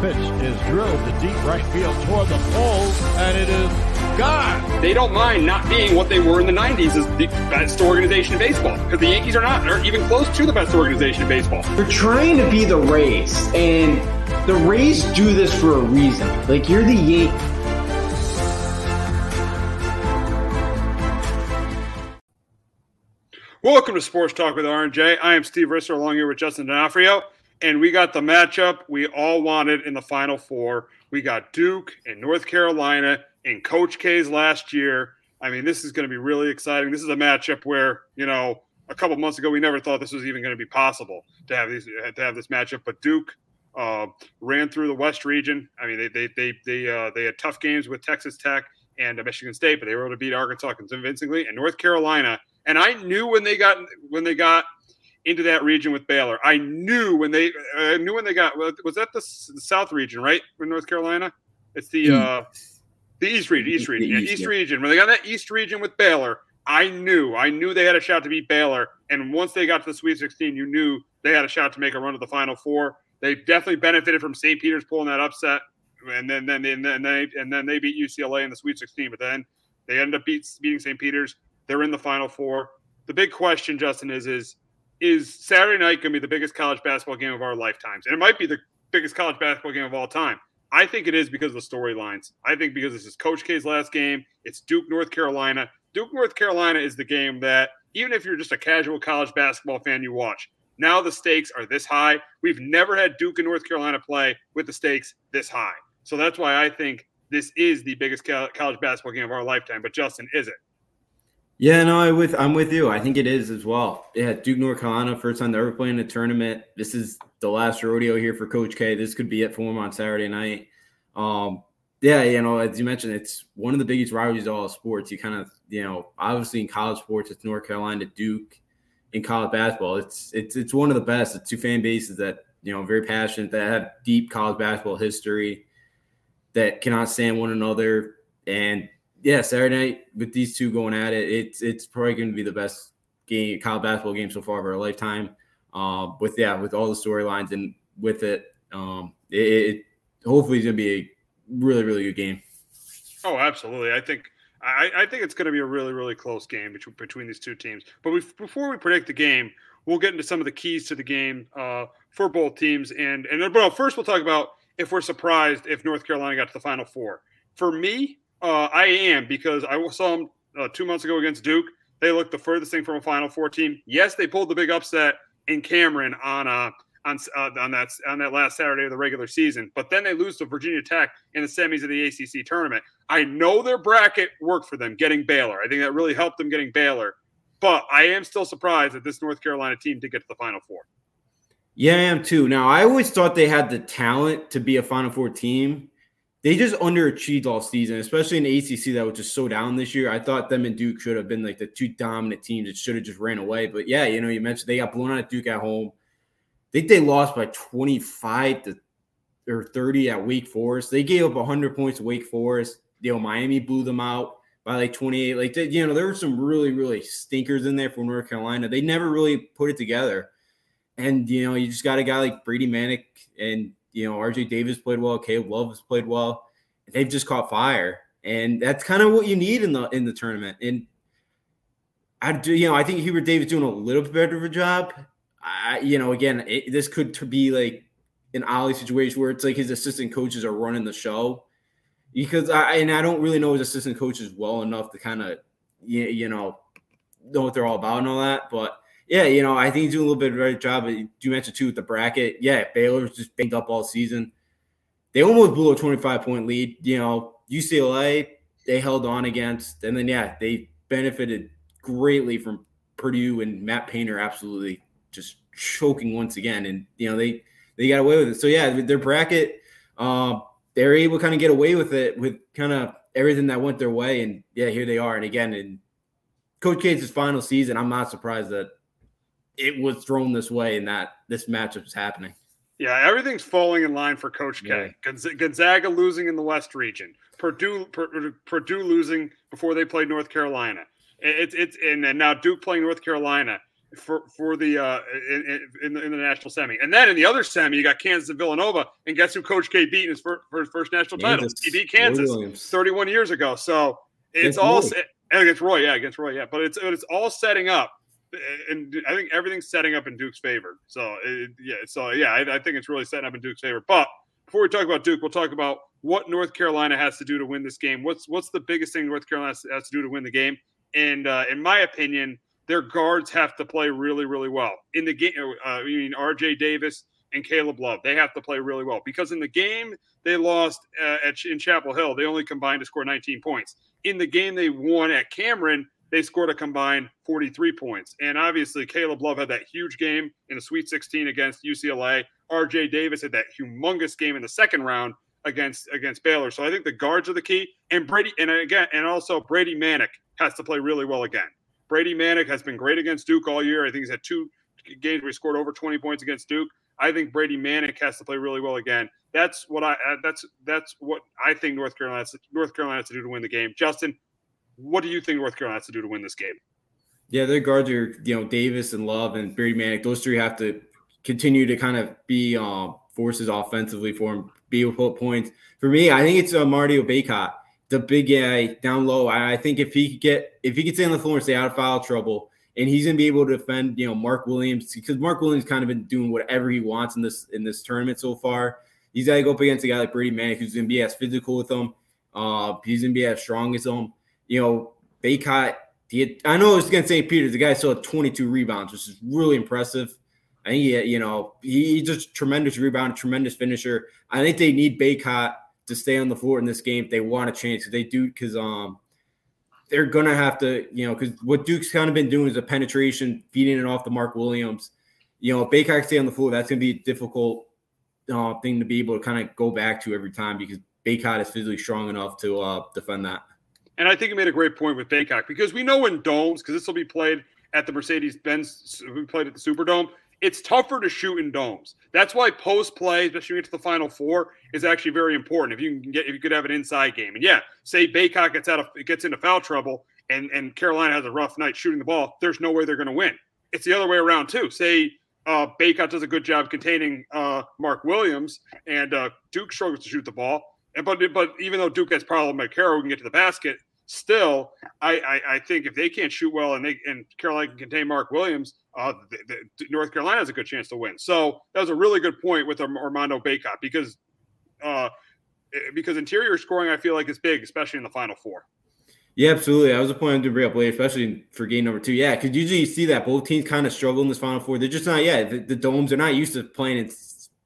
Pitch is drilled to deep right field toward the pole, and it is gone. They don't mind not being what they were in the 90s as the best organization in baseball because the Yankees are not. They're even close to the best organization in baseball. They're trying to be the Rays, and the Rays do this for a reason. Like you're the Yankees. Welcome to Sports Talk with RJ. I am Steve Risser along here with Justin D'Onofrio, and we got the matchup we all wanted in the Final Four. We got Duke and North Carolina in Coach K's last year. I mean, this is going to be really exciting. This is a matchup where you know a couple months ago we never thought this was even going to be possible to have these to have this matchup, but Duke uh, ran through the West region. I mean, they they they they uh, they had tough games with Texas Tech and uh, Michigan State, but they were able to beat Arkansas convincingly. And North Carolina, and I knew when they got when they got into that region with Baylor, I knew when they I knew when they got was that the, South region, right? In North Carolina, it's the uh, the East region, East region, yeah, East region. When they got that East region with Baylor, I knew, I knew they had a shot to beat Baylor. And once they got to the Sweet 16, you knew they had a shot to make a run to the Final Four. They definitely benefited from St. Peter's pulling that upset, and then then and then they and then they beat UCLA in the Sweet 16. But then they ended up beat, beating St. Peter's. They're in the Final Four. The big question, Justin, is is is Saturday night going to be the biggest college basketball game of our lifetimes? And it might be the biggest college basketball game of all time. I think it is because of the storylines. I think because this is Coach K's last game. It's Duke, North Carolina. Duke, North Carolina is the game that even if you're just a casual college basketball fan, you watch. Now the stakes are this high. We've never had Duke and North Carolina play with the stakes this high. So that's why I think this is the biggest college basketball game of our lifetime. But Justin, is it? Yeah, no, I with I'm with you. I think it is as well. Yeah, Duke, North Carolina, first time they're ever playing a tournament. This is the last rodeo here for Coach K. This could be it for him on Saturday night. Um, yeah, you know, as you mentioned, it's one of the biggest rivalries of all sports. You kind of, you know, obviously in college sports, it's North Carolina, Duke. In college basketball, it's it's it's one of the best. It's two fan bases that you know very passionate, that have deep college basketball history, that cannot stand one another, and yeah, Saturday night with these two going at it, it's it's probably going to be the best game college basketball game so far of our lifetime. Um, with yeah, with all the storylines and with it, um, it, it hopefully it's going to be a really really good game. Oh, absolutely. I think I, I think it's going to be a really really close game between between these two teams. But we, before we predict the game, we'll get into some of the keys to the game uh, for both teams. And and well, first we'll talk about if we're surprised if North Carolina got to the Final Four. For me, uh, I am because I saw them uh, two months ago against Duke. They looked the furthest thing from a Final Four team. Yes, they pulled the big upset in Cameron on uh, on uh, on that on that last Saturday of the regular season. But then they lose to Virginia Tech in the semis of the ACC tournament. I know their bracket worked for them getting Baylor. I think that really helped them getting Baylor. But I am still surprised that this North Carolina team did get to the Final Four. Yeah, I am too. Now, I always thought they had the talent to be a Final Four team. They just underachieved all season, especially in ACC that was just so down this year. I thought them and Duke should have been like the two dominant teams that should have just ran away. But yeah, you know, you mentioned they got blown out at Duke at home. I think they lost by 25 to or 30 at Wake Forest. They gave up 100 points to Wake Forest. You know, Miami blew them out by like 28. Like, they, you know, there were some really, really stinkers in there for North Carolina. They never really put it together. And, you know, you just got a guy like Brady Manek and, you know, RJ Davis played well. Caleb Love has played well. They've just caught fire. And that's kind of what you need in the in the tournament. And I do, you know, I think Hubert Davis doing a little bit better of a job. I, you know, again, it, this could be like an Ollie situation where it's like his assistant coaches are running the show because I and I don't really know his assistant coaches well enough to kind of you, you know know what they're all about and all that. But yeah, you know, I think he's doing a little bit of a great job. But you mentioned too with the bracket. Yeah, Baylor's just banged up all season. They almost blew a 25 point lead. You know, UCLA they held on against, and then yeah, they benefited greatly from Purdue and Matt Painter absolutely just choking once again. And you know, they they got away with it. So yeah, their bracket, uh, they're able to kind of get away with it with kind of everything that went their way. And yeah, here they are. And again, in Coach K's final season, I'm not surprised that it was thrown this way and that this matchup is happening. Yeah, everything's falling in line for Coach K. Yeah. Gonzaga losing in the West region, Purdue Purdue losing before they played North Carolina. It's it's and, and now Duke playing North Carolina for for the uh, in, in, the, in the national semi, and then in the other semi, you got Kansas and Villanova, and guess who Coach K beat in his first, for his first national title? He beat Kansas 31 years ago. So it's against all Roy. against Roy, yeah, against Roy, yeah. But it's it's all setting up, and I think everything's setting up in Duke's favor. So it, yeah, so yeah, I, I think it's really setting up in Duke's favor. But before we talk about Duke, we'll talk about what North Carolina has to do to win this game. What's what's the biggest thing North Carolina has to do to win the game? And uh, in my opinion their guards have to play really, really well. In the game, uh, I mean, RJ Davis and Caleb Love, they have to play really well because in the game they lost uh, at, in Chapel Hill, they only combined to score 19 points. In the game they won at Cameron, they scored a combined 43 points. And obviously, Caleb Love had that huge game in the Sweet 16 against UCLA. RJ Davis had that humongous game in the second round against against Baylor. So I think the guards are the key. And Brady, and again, and also Brady Manek has to play really well again. Brady Manek has been great against Duke all year. I think he's had two games where he scored over 20 points against Duke. I think Brady Manek has to play really well again. That's what I uh, that's that's what I think North Carolina North Carolina has to do to win the game. Justin, what do you think North Carolina has to do to win this game? Yeah, their guards are you know Davis and Love and Brady Manek. Those three have to continue to kind of be uh, forces offensively for him, be able to put points. For me, I think it's uh, Marty Bacot the big guy down low. I, think if he could get if he could stay on the floor and stay out of foul trouble, and he's gonna be able to defend, you know, Mark Williams because Mark Williams kind of been doing whatever he wants in this in this tournament so far. He's got to go up against a guy like Brady Manek who's gonna be as physical with him. Uh, he's gonna be as strong as him. You know, Bacot. He I know it's against St. Peter's. The guy still had 22 rebounds, which is really impressive. I think he, you know, he, he's just tremendous rebound, tremendous finisher. I think they need Bacot to stay on the floor in this game if they want to change. Because they do, because um, they're gonna have to, you know, because what Duke's kind of been doing is a penetration, feeding it off to Mark Williams. You know, if Bacot stay on the floor, that's gonna be a difficult uh, thing to be able to kind of go back to every time because Bacot is physically strong enough to uh, defend that. And I think you made a great point with Bacot because we know in domes, because this will be played at the Mercedes Benz, we played at the Superdome it's tougher to shoot in domes. That's why post play, especially when you get to the final four, is actually very important. If you can get, if you could have an inside game, and yeah, say Bacot gets out of gets into foul trouble, and and Carolina has a rough night shooting the ball, there's no way they're going to win. It's the other way around too. Say uh, Bacot does a good job containing uh, Mark Williams, and uh, Duke struggles to shoot the ball. And but but even though Duke has problem at Carroll can get to the basket, still, I, I, I think if they can't shoot well and they and Carolina can contain Mark Williams, uh, the, the, North Carolina has a good chance to win. So that was a really good point with Armando Bacot because uh, eh, because interior scoring I feel like is big, especially in the Final Four. Yeah, absolutely. I was a point to bring up later, especially for game number two. Yeah, because usually you see that both teams kind of struggle in this final four. They're just not, yeah, the, the domes are not used to playing in,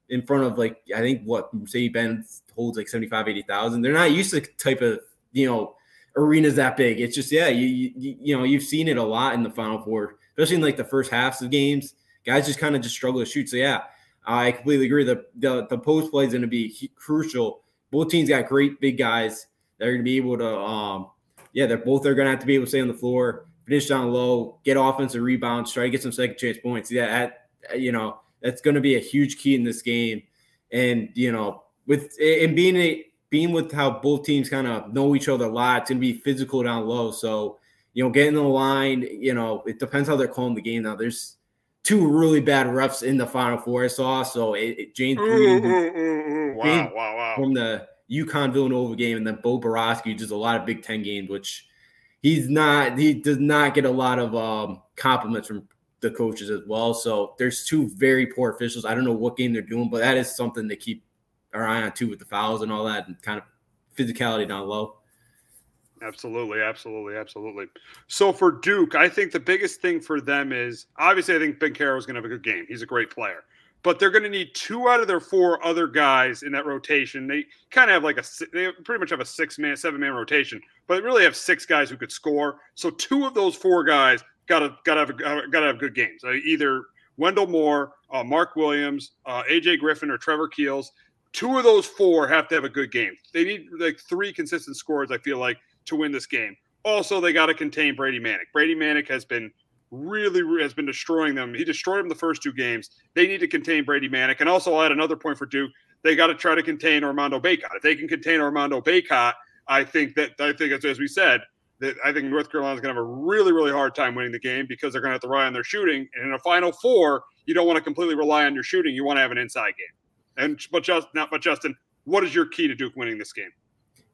in front of like I think what Mercedes Benz holds like 75, 80,000. They're not used to type of you know arenas that big. It's just yeah, you, you you know you've seen it a lot in the final four, especially in like the first halves of games. Guys just kind of just struggle to shoot. So yeah, I completely agree. The the, the post play is going to be crucial. Both teams got great big guys They're going to be able to um yeah, they're both they're going to have to be able to stay on the floor, finish down low, get offensive rebounds, try to get some second chance points. Yeah, at, you know that's going to be a huge key in this game. And you know, with and being a being with how both teams kind of know each other a lot, it's going to be physical down low. So you know, getting the line, you know, it depends how they're calling the game. Now, there's two really bad refs in the final four I saw. So it, it James Green, mm, mm, mm, wow, wow, wow, from the UConn Villanova game, and then Bo Boroski does a lot of Big Ten games, which he's not he does not get a lot of um, compliments from the coaches as well. So there's two very poor officials. I don't know what game they're doing, but that is something to keep our eye on too with the fouls and all that and kind of physicality down low. Absolutely, absolutely, absolutely. So for Duke, I think the biggest thing for them is obviously I think Banchero is going to have a good game. He's a great player but they're going to need two out of their four other guys in that rotation. They kind of have like a they pretty much have a six man, seven man rotation, but they really have six guys who could score. So two of those four guys got to got to have got to have good games. Either Wendell Moore, uh, Mark Williams, uh, AJ Griffin, or Trevor Keels. Two of those four have to have a good game. They need like three consistent scores. I feel like to win this game. Also, they got to contain Brady Manek. Brady Manek has been really has been destroying them. He destroyed them the first two games. They need to contain Brady Manek. And also, I'll add another point for Duke. They got to try to contain Armando Bacot. If they can contain Armando Bacot, I think that I think as, as we said that I think North Carolina's going to have a really really hard time winning the game because they're going to have to rely on their shooting. And in a Final Four, you don't want to completely rely on your shooting. You want to have an inside game. And but just not but Justin, what is your key to Duke winning this game?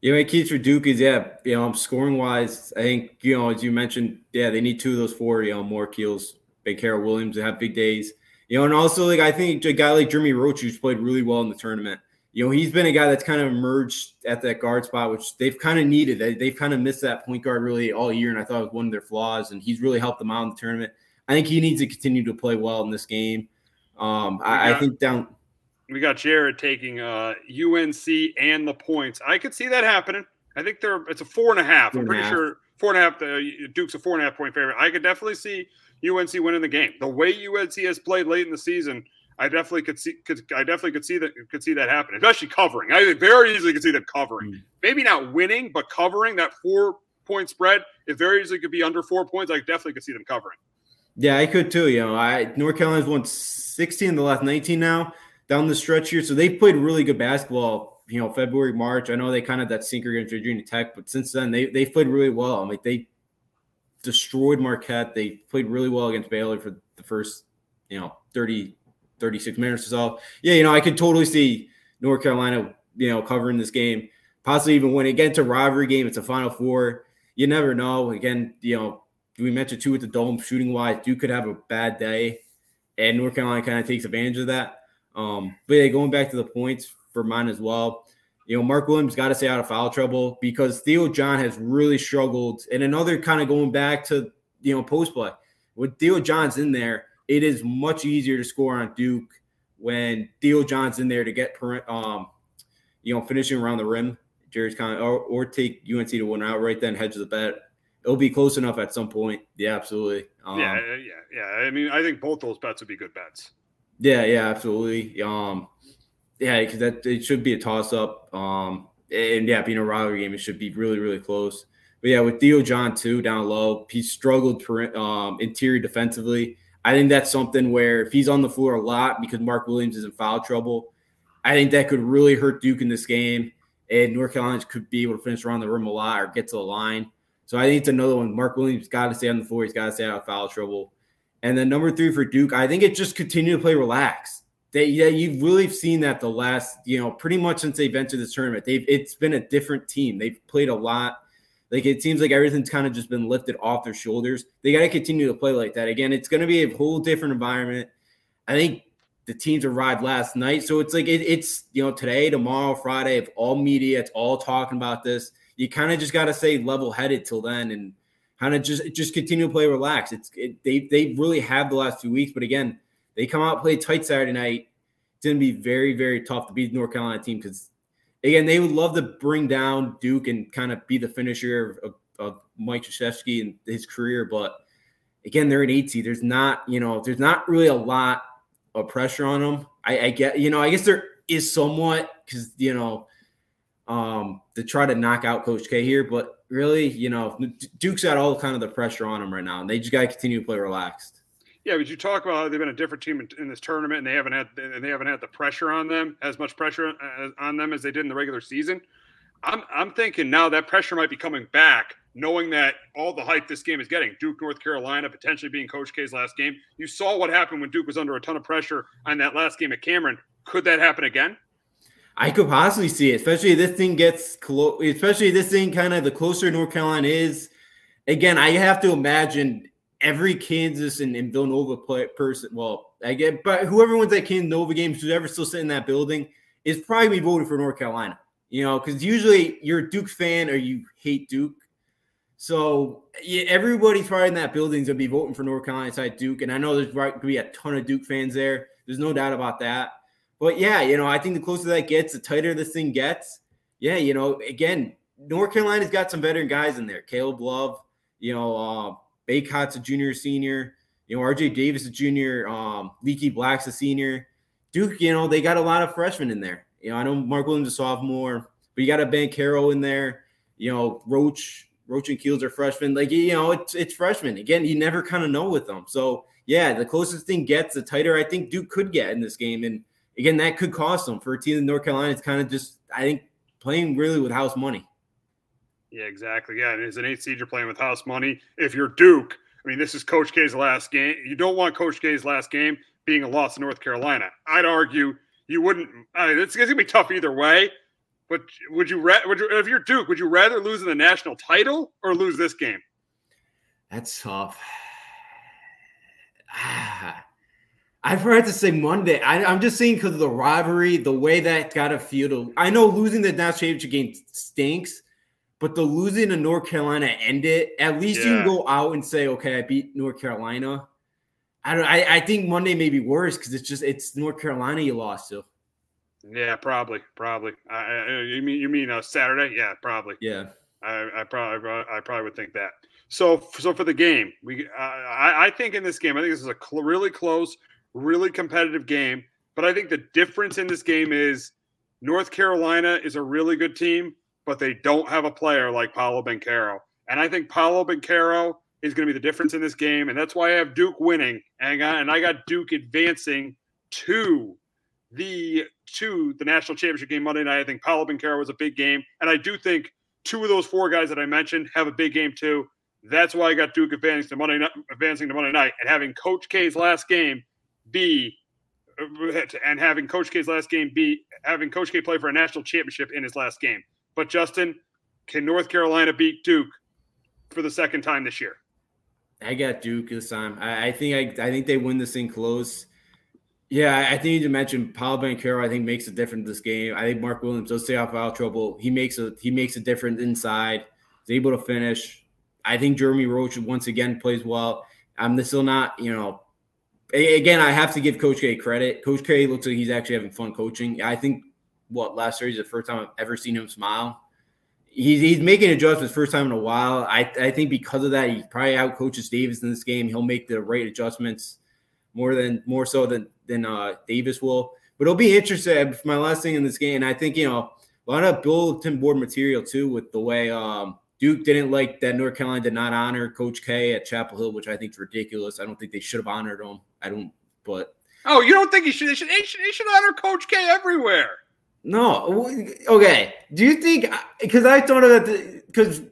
Yeah, my keys for Duke is yeah, you know, scoring wise, I think you know, as you mentioned, yeah, they need two of those four, you know, Moore Keels, Banchero Williams to have big days, you know, and also like I think a guy like Jeremy Roach who's played really well in the tournament. You know, he's been a guy that's kind of emerged at that guard spot, which they've kind of needed. They, have kind of missed that point guard really all year, and I thought it was one of their flaws. And he's really helped them out in the tournament. I think he needs to continue to play well in this game. Um, I, I think down we got Jared taking uh, UNC and the points. I could see that happening. I think they're it's a four and a half. Four I'm pretty half. sure four and a half. The Duke's a four and a half point favorite. I could definitely see UNC winning the game. The way UNC has played late in the season, I definitely could see. Could, I definitely could see that could see that happen, especially covering. I very easily could see them covering. Mm. Maybe not winning, but covering that four point spread. It very easily could be under four points. I definitely could see them covering. Yeah, I could too. You know, I North Carolina's won 16 in the last 19 now down the stretch here. So they played really good basketball, you know, February, March. I know they kind of that sinker against Virginia Tech, but since then they they played really well. I mean, they destroyed Marquette. They played really well against Baylor for the first, you know, 30, 36 minutes or so. Yeah, you know, I could totally see North Carolina, you know, covering this game, possibly even winning. Again, it's a rivalry game. It's a Final Four. You never know. Again, you know, we mentioned too with the dome shooting wise, Duke could have a bad day, and North Carolina kind of takes advantage of that. Um, but yeah, going back to the points for mine as well. You know, Mark Williams got to stay out of foul trouble because Theo John has really struggled. And another kind of going back to you know post play with Theo John's in there, it is much easier to score on Duke when Theo John's in there to get um, you know, finishing around the rim. Jerry's kind of or, or take UNC to win outright, then hedge the bet. It'll be close enough at some point. Yeah, absolutely. Um, yeah, yeah, yeah. I mean, I think both those bets would be good bets. Yeah, yeah, absolutely. Um, yeah, because that it should be a toss up. Um, and yeah, being a rivalry game, it should be really, really close. But yeah, with Theo John too down low, he struggled for um, interior defensively. I think that's something where if he's on the floor a lot because Mark Williams is in foul trouble, I think that could really hurt Duke in this game. And North Carolina could be able to finish around the rim a lot or get to the line. So I think it's another one. Mark Williams got to stay on the floor. He's got to stay out of foul trouble. And then number three for Duke, I think it just continue to play relaxed. They, yeah, you've really seen that the last, you know, pretty much since they've entered this tournament. They've it's been a different team. They've played a lot. Like it seems like everything's kind of just been lifted off their shoulders. They got to continue to play like that. Again, it's going to be a whole different environment. I think the teams arrived last night, so it's like it, it's you know today, tomorrow, Friday. If all media, it's all talking about this. you kind of just got to stay level headed till then and kind of just just continue to play relaxed. It's it, they they really have the last two weeks, but again, they come out play tight Saturday night. It's going to be very very tough to beat the North Carolina team because again they would love to bring down Duke and kind of be the finisher of, of, of Mike Krzyzewski and his career, but again they're an eight seed. There's not you know there's not really a lot of pressure on them. I, I get you know I guess there is somewhat because you know um to try to knock out Coach K here, but really, you know, Duke's got all kind of the pressure on them right now, and they just got to continue to play relaxed. Yeah, but you talk about how they've been a different team in, in, this tournament, and they haven't had and they haven't had the pressure on them as much pressure uh, on them as they did in the regular season. I'm I'm thinking now that pressure might be coming back, knowing that all the hype this game is getting. Duke, North Carolina, potentially being Coach K's last game. You saw what happened when Duke was under a ton of pressure on that last game at Cameron. Could that happen again? I could possibly see it, especially if this thing gets close. Especially this thing kind of the closer North Carolina is. Again, I have to imagine every Kansas and, and Villanova play, person. Well, I get, but whoever wins that Kansas Nova game, whoever's still sitting in that building, is probably voting for North Carolina. You know, because usually you're a Duke fan or you hate Duke. So yeah, everybody's probably in that building gonna be voting for North Carolina side Duke, and I know there's going to be a ton of Duke fans there. There's no doubt about that. But yeah, you know, I think the closer that gets, the tighter this thing gets. Yeah, you know, again, North Carolina's got some veteran guys in there. Caleb Love, you know, uh, Bacot's a junior, senior. You know, RJ Davis a junior. Um, Leaky Black's a senior. Duke, you know, they got a lot of freshmen in there. You know, I know Mark Williams is a sophomore, but you got a Banchero in there. You know, Roach, Roach and Keels are freshmen. Like, you know, it's it's freshmen. Again, you never kind of know with them. So yeah, the closest thing gets, the tighter I think Duke could get in this game. And again, that could cost them for a team in North Carolina. It's kind of just, I think, playing really with house money. Yeah, exactly. Yeah, and as an eight seed, you're playing with house money. If you're Duke, I mean, this is Coach K's last game. You don't want Coach K's last game being a loss to North Carolina. I'd argue you wouldn't. I mean, it's, it's gonna be tough either way. But would you, would you, if you're Duke, would you rather lose in the national title or lose this game? That's tough. Ah, I forgot to say Monday. I, am just saying because of the rivalry, the way that got a feel. To, I know losing the national championship game stinks, but the losing to North Carolina end it. At least yeah. you can go out and say, "Okay, I beat North Carolina." I don't. I, I think Monday may be worse because it's just it's North Carolina you lost to. Yeah, probably, probably. Uh, you mean you mean uh, Saturday? Yeah, probably. Yeah, I, I probably I probably would think that. So so for the game, we uh, I, I think in this game, I think this is a cl- really close really competitive game. But I think the difference in this game is North Carolina is a really good team, but they don't have a player like Paolo Banchero. And I think Paolo Banchero is going to be the difference in this game. And that's why I have Duke winning. And I got, and I got Duke advancing to the to the national championship game Monday night. I think Paolo Banchero was a big game. And I do think two of those four guys that I mentioned have a big game too. That's why I got Duke advancing to Monday advancing to Monday night and having Coach K's last game be and having Coach K's last game be having Coach K play for a national championship in his last game. But Justin, can North Carolina beat Duke for the second time this year? I got Duke this time. I, I think I, I think they win this thing close. Yeah, I think you mentioned Paul Banchero. I think makes a difference this game. I think Mark Williams does stay off foul trouble. He makes a he makes a difference inside. He's able to finish. I think Jeremy Roach once again plays well. I'm still not you know again, I have to give Coach K credit. Coach K looks like he's actually having fun coaching. I think what last year is the first time I've ever seen him smile. He's, he's making adjustments first time in a while. I, I think because of that, he probably out coaches Davis in this game. He'll make the right adjustments more than more so than than uh, Davis will. But it'll be interesting. My last thing in this game, I think you know a lot of bulletin board material too with the way um, Duke didn't like that North Carolina did not honor Coach K at Chapel Hill, which I think is ridiculous. I don't think they should have honored him. I don't, but oh, you don't think he should? They should. They should, they should honor Coach K everywhere. No, okay. Do you think? Because I thought of that. Because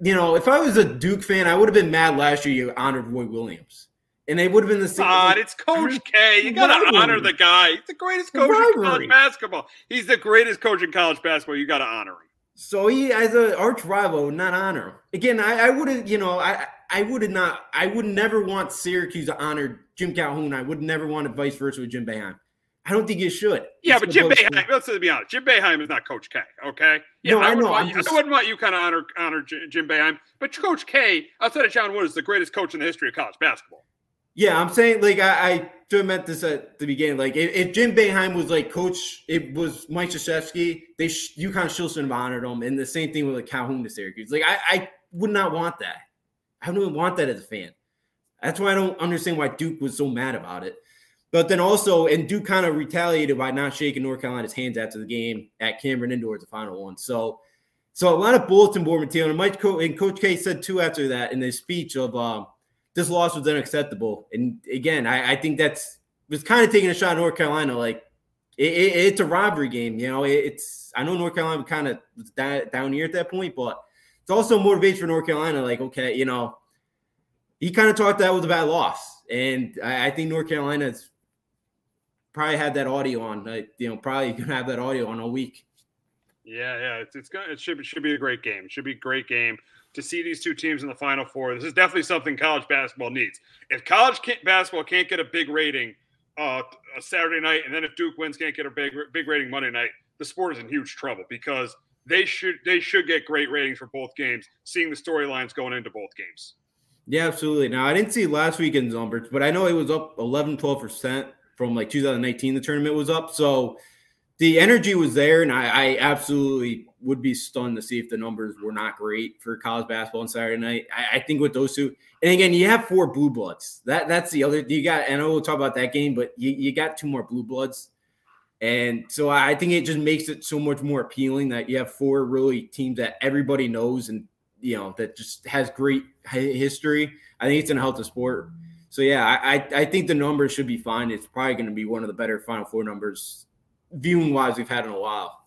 you know, if I was a Duke fan, I would have been mad last year. You honored Roy Williams, and they would have been the same. God, it's Coach K. You got to honor the guy. He's the greatest coach in college basketball. He's the greatest coach in college basketball. You got to honor him. So he, as an arch rival, not honor. Again, I, I wouldn't, you know, I I would not, I would never want Syracuse to honor Jim Calhoun. I would never want it vice versa with Jim Boeheim. I don't think you should. Yeah, It's but Jim sport. let's be honest. Jim Boeheim is not Coach K. Okay. Yeah, No, I wouldn't know, Want just- I wouldn't want you kind of honor honor Jim Boeheim, but Coach K, outside of John Wood, is the greatest coach in the history of college basketball. Yeah, I'm saying like I, I should have meant this at the beginning. Like if, if Jim Boeheim was like coach, it was Mike Krzyzewski. They UConn should have honored him, and the same thing with like Calhoun to Syracuse. Like I, I would not want that. I don't want that as a fan. That's why I don't understand why Duke was so mad about it. But then also, and Duke kind of retaliated by not shaking North Carolina's hands after the game at Cameron Indoors, the final one. So, so a lot of bulletin board material. And Mike Co- and Coach K said too after that in his speech of um, this loss was unacceptable. And again, I, I think that's was kind of taking a shot at North Carolina. Like it, it, it's a robbery game, you know. It, it's I know North Carolina kind of was down, down here at that point, but it's also motivation for North Carolina. Like okay, you know, he kind of talked that was a bad loss, and I, I think North Carolina's probably had that audio on. Like, you know, probably gonna have that audio on all week. Yeah, yeah, it's, it's gonna it should it should be a great game. It should be a great game to see these two teams in the Final Four. This is definitely something college basketball needs. If college can't, basketball can't get a big rating uh, a Saturday night, and then if Duke wins can't get a big big rating Monday night, the sport is in huge trouble because they should they should get great ratings for both games. Seeing the storylines going into both games. Yeah, absolutely. Now, I didn't see last weekend's numbers, but I know it was up 11, 12% from like 2019. The tournament was up. So the energy was there. And I, I absolutely would be stunned to see if the numbers were not great for college basketball on Saturday night. I, I think with those two, and again, you have four blue bloods. That That's the other, you got, and I know we'll talk about that game, but you, you got two more blue bloods. And so I think it just makes it so much more appealing that you have four really teams that everybody knows and you know that just has great history. I think it's to help the sport. So yeah, I I think the numbers should be fine. It's probably going to be one of the better Final Four numbers, viewing wise, we've had in a while.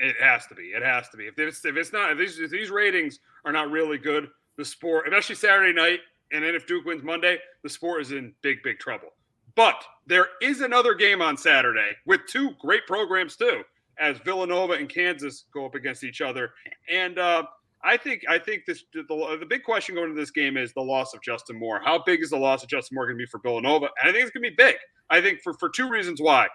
It has to be. It has to be. If it's if it's not if these if these ratings are not really good, the sport, especially Saturday night, and then if Duke wins Monday, the sport is in big big trouble. But there is another game on Saturday with two great programs too, as Villanova and Kansas go up against each other. And uh, I think I think this the, the big question going into this game is the loss of Justin Moore. How big is the loss of Justin Moore going to be for Villanova? And I think it's going to be big. I think for for two reasons why.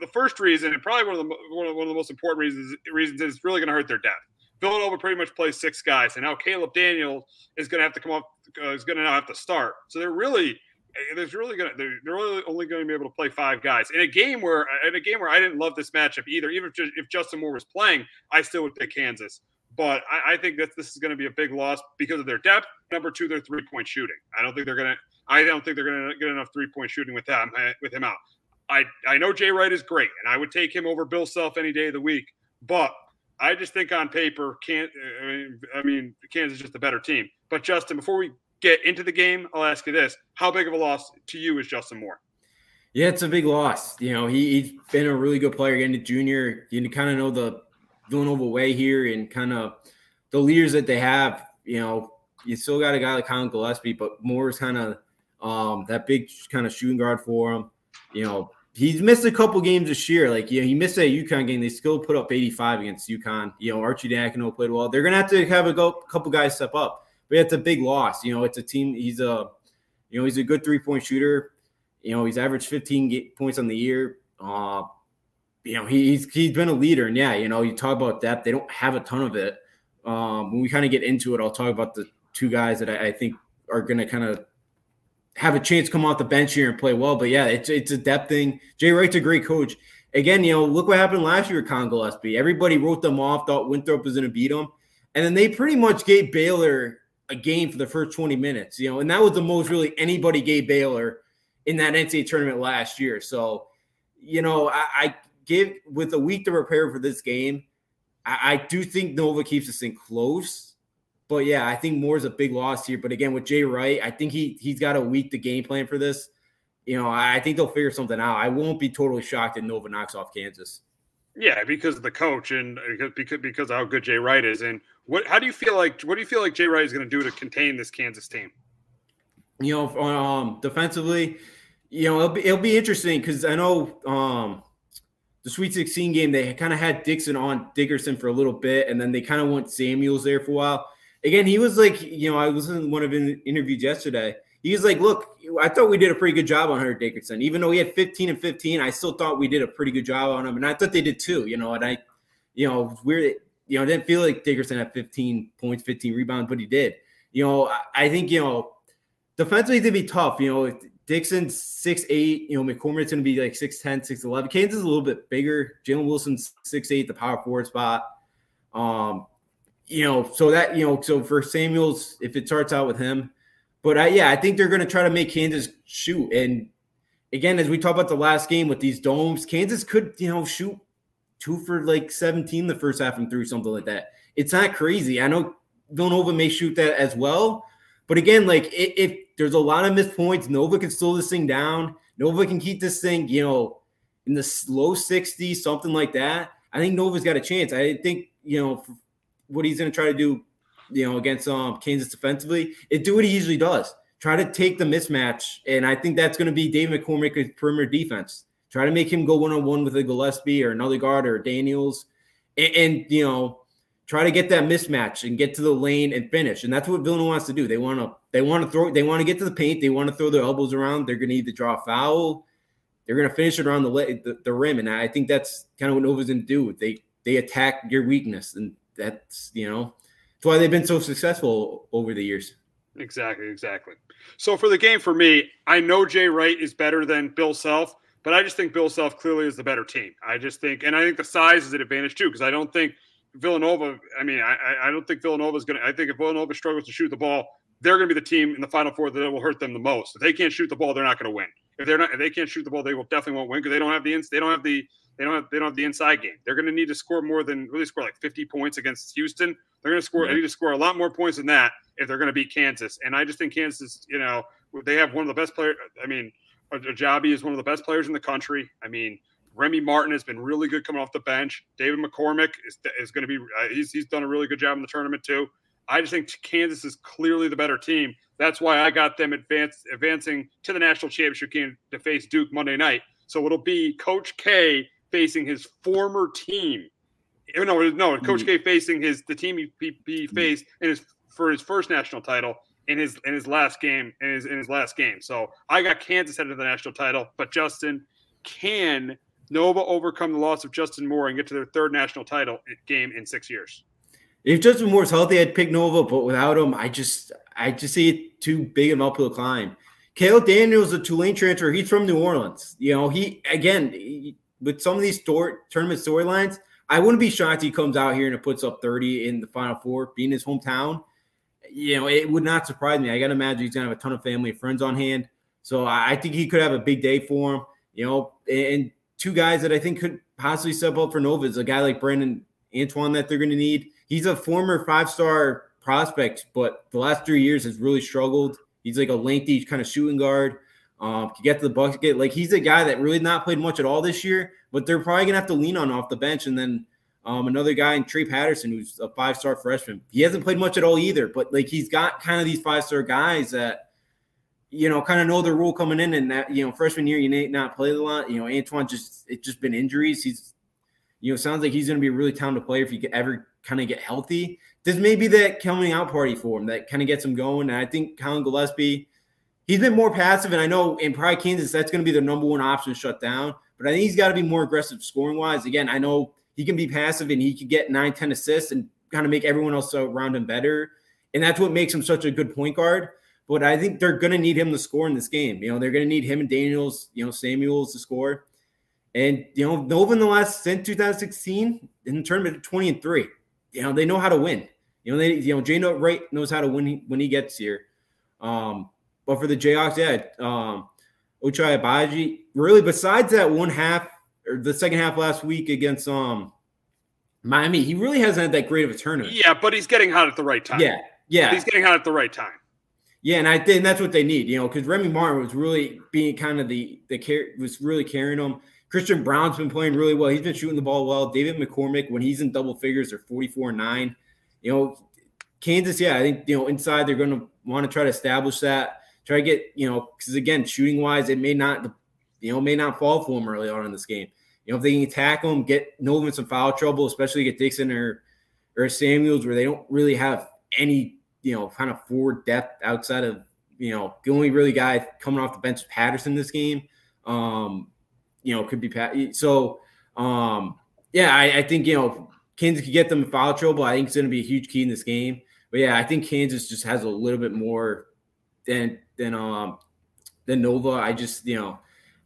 The first reason, and probably one of the one of, one of the most important reasons, reasons is it's really going to hurt their depth. Villanova pretty much plays six guys, and now Caleb Daniel is going to have to come up, uh, is going to now have to start. So they're really, eh, there's really going to, they're, they're really only going to be able to play five guys in a game where, in a game where I didn't love this matchup either. Even if, if Justin Moore was playing, I still would pick Kansas. But I, I think that this is going to be a big loss because of their depth. Number two, their three point shooting. I don't think they're going to. I don't think they're going to get enough three point shooting with them with him out. I I know Jay Wright is great, and I would take him over Bill Self any day of the week. But I just think on paper, can't. I mean, I mean, Kansas is just a better team. But Justin, before we get into the game, I'll ask you this: How big of a loss to you is Justin Moore? Yeah, it's a big loss. You know, he, he's been a really good player getting to junior. You kind of know the Villanova way here and kind of the leaders that they have. You know, you still got a guy like Collin Gillespie, but Moore's kind of um, that big kind of shooting guard for him. You know, he's missed a couple games this year. Like, you know, he missed that UConn game. They still put up 85 against UConn. You know, Arcidiacono played well. They're going to have to have a go, couple guys step up. But it's a big loss. You know, it's a team. He's a, you know, he's a good three point shooter. You know, he's averaged 15 ga- points on the year. Uh, you know, he, he's he's been a leader, and yeah, you know, you talk about depth. They don't have a ton of it. Um, when we kind of get into it, I'll talk about the two guys that I, I think are going to kind of have a chance to come off the bench here and play well. But yeah, it's it's a depth thing. Jay Wright's a great coach. Again, you know, look what happened last year with Collin Gillespie. Everybody wrote them off, thought Winthrop was going to beat them, and then they pretty much gave Baylor a game for the first 20 minutes. You know, and that was the most really anybody gave Baylor in that NCAA tournament last year. So, you know, I, I give with a week to prepare for this game. I, I do think Nova keeps this thing close. But yeah, I think Moore's a big loss here. But again, with Jay Wright, I think he he's got a week to game plan for this. You know, I, I think they'll figure something out. I won't be totally shocked if Nova knocks off Kansas. Yeah, because of the coach and because because how good Jay Wright is. And what how do you feel like what do you feel like Jay Wright is going to do to contain this Kansas team? You know, um, defensively, you know, it'll be it'll be interesting because I know um the Sweet 16 game, they kind of had Dixon on Dickinson for a little bit, and then they kind of went Samuels there for a while. Again, he was like, you know, I was in one of the interviews yesterday. He was like, look, I thought we did a pretty good job on Hunter Dickinson. Even though he had 15 and 15, I still thought we did a pretty good job on him. And I thought they did too, you know, and I, you know, we're, you know, didn't feel like Dickinson had 15 points, 15 rebounds, but he did. You know, I think, you know, defensively to be tough, you know, Dixon's six eight. You know, McCormack's going to be like 6'10, 6'11. Kansas is a little bit bigger. Jalen Wilson's six eight, the power forward spot. Um, you know, so that you know, so for Samuels, if it starts out with him, but I, yeah, I think they're going to try to make Kansas shoot. And again, as we talk about the last game with these domes, Kansas could you know shoot two for like 17 the first half and through something like that. It's not crazy. I know Villanova may shoot that as well, but again, like if, if there's a lot of missed points, Nova can slow this thing down. Nova can keep this thing, you know, in the low 60s, something like that. I think Nova's got a chance. I think, you know, what he's going to try to do, you know, against um, Kansas defensively, is do what he usually does. Try to take the mismatch. And I think that's going to be Dave McCormack's perimeter defense. Try to make him go one on one with a Gillespie or another guard or Daniels. And, and, you know, try to get that mismatch and get to the lane and finish. And that's what Villanova wants to do. They want to they want to throw they want to get to the paint. They want to throw their elbows around. They're going to either draw a foul. They're going to finish it around the, the, the rim, and I think that's kind of what Nova's going to do. They they attack your weakness, and that's you know that's why they've been so successful over the years. Exactly, exactly. So for the game for me, I know Jay Wright is better than Bill Self, but I just think Bill Self clearly is the better team. I just think, and I think the size is an advantage too, because I don't think Villanova. I mean, I, I don't think Villanova is going to. I think if Villanova struggles to shoot the ball, they're going to be the team in the Final Four that will hurt them the most. If they can't shoot the ball, they're not going to win. If they're not, if they can't shoot the ball, they will definitely won't win because they don't have the ins. They don't have the. They don't have. They don't have the inside game. They're going to need to score more than really score like 50 points against Houston. They're going to score. Yeah. They need to score a lot more points than that if they're going to beat Kansas. And I just think Kansas. You know, they have one of the best players. I mean, Agbaji is one of the best players in the country. I mean, Remy Martin has been really good coming off the bench. David McCormack is, is going to be uh, he's he's done a really good job in the tournament too. I just think Kansas is clearly the better team. That's why I got them advance, advancing to the national championship game to face Duke Monday night. So it'll be Coach K facing his former team. No, no, Coach mm-hmm. K facing his the team he, he, he mm-hmm. faced in his for his first national title in his in his last game in his in his last game. So I got Kansas headed to the national title, but Justin can Nova overcome the loss of Justin Moore and get to their third national title game in six years? If Justin Moore's healthy, I'd pick Nova, but without him, I just I just see it too big an uphill climb. Caleb Daniels, a Tulane transfer, he's from New Orleans. You know, he again he, with some of these store, tournament storylines, I wouldn't be shocked he comes out here and puts up 30 in the final four, being his hometown. You know, it would not surprise me. I gotta imagine he's gonna have a ton of family and friends on hand. So I think he could have a big day for him. You know, and two guys that I think could possibly step up for Nova is a guy like Brandon Antoine that they're going to need. He's a former five star prospect, but the last three years has really struggled. He's like a lengthy kind of shooting guard. Um, can get to the bucket. Like he's a guy that really not played much at all this year, but they're probably gonna have to lean on off the bench. And then um, another guy in Trey Patterson, who's a five star freshman. He hasn't played much at all either, but like he's got kind of these five star guys that you know, kind of know the rule coming in, and that you know, freshman year you may not play a lot. You know, Antoine just it's just been injuries. He's, you know, sounds like he's to be a really talented player if he could ever kind of get healthy. This may be that coming out party for him that kind of gets him going. And I think Collin Gillespie, he's been more passive, and I know in Pride Kansas that's going to be the number one option shut down. But I think he's got to be more aggressive scoring wise. Again, I know he can be passive and he could get nine, 10 assists and kind of make everyone else around him better. And that's what makes him such a good point guard but I think they're going to need him to score in this game. You know, they're going to need him and Daniels, you know, Samuels to score. And, you know, Nova in the last since 2016 in the tournament 20 and 3. You know, they know how to win. You know, they, you know, Jay Wright knows how to win when he gets here. Um, but for the Jayhawks, yeah, um, Ochai Agbaji, really, besides that one half or the second half last week against um Miami, he really hasn't had that great of a tournament. Yeah, but he's getting hot at the right time. Yeah, yeah, he's getting hot at the right time. Yeah, and I think that's what they need, you know, because Remy Martin was really being kind of the the care was really carrying them. Christian Brown's been playing really well. He's been shooting the ball well. David McCormack, when he's in double figures, they're 44 9. You know, Kansas, yeah, I think, you know, inside they're going to want to try to establish that, try to get, you know, because again, shooting wise, it may not, you know, may not fall for them early on in this game. You know, if they can attack them, get Nova in some foul trouble, especially get Dixon or or Samuels, where they don't really have any you know, kind of forward depth outside of you know, the only really guy coming off the bench is Patterson this game. Um, you know, could be Pat. So, um, yeah, I, I think you know Kansas could get them in foul trouble. I think it's going to be a huge key in this game. But yeah, I think Kansas just has a little bit more than than um than Nova. I just you know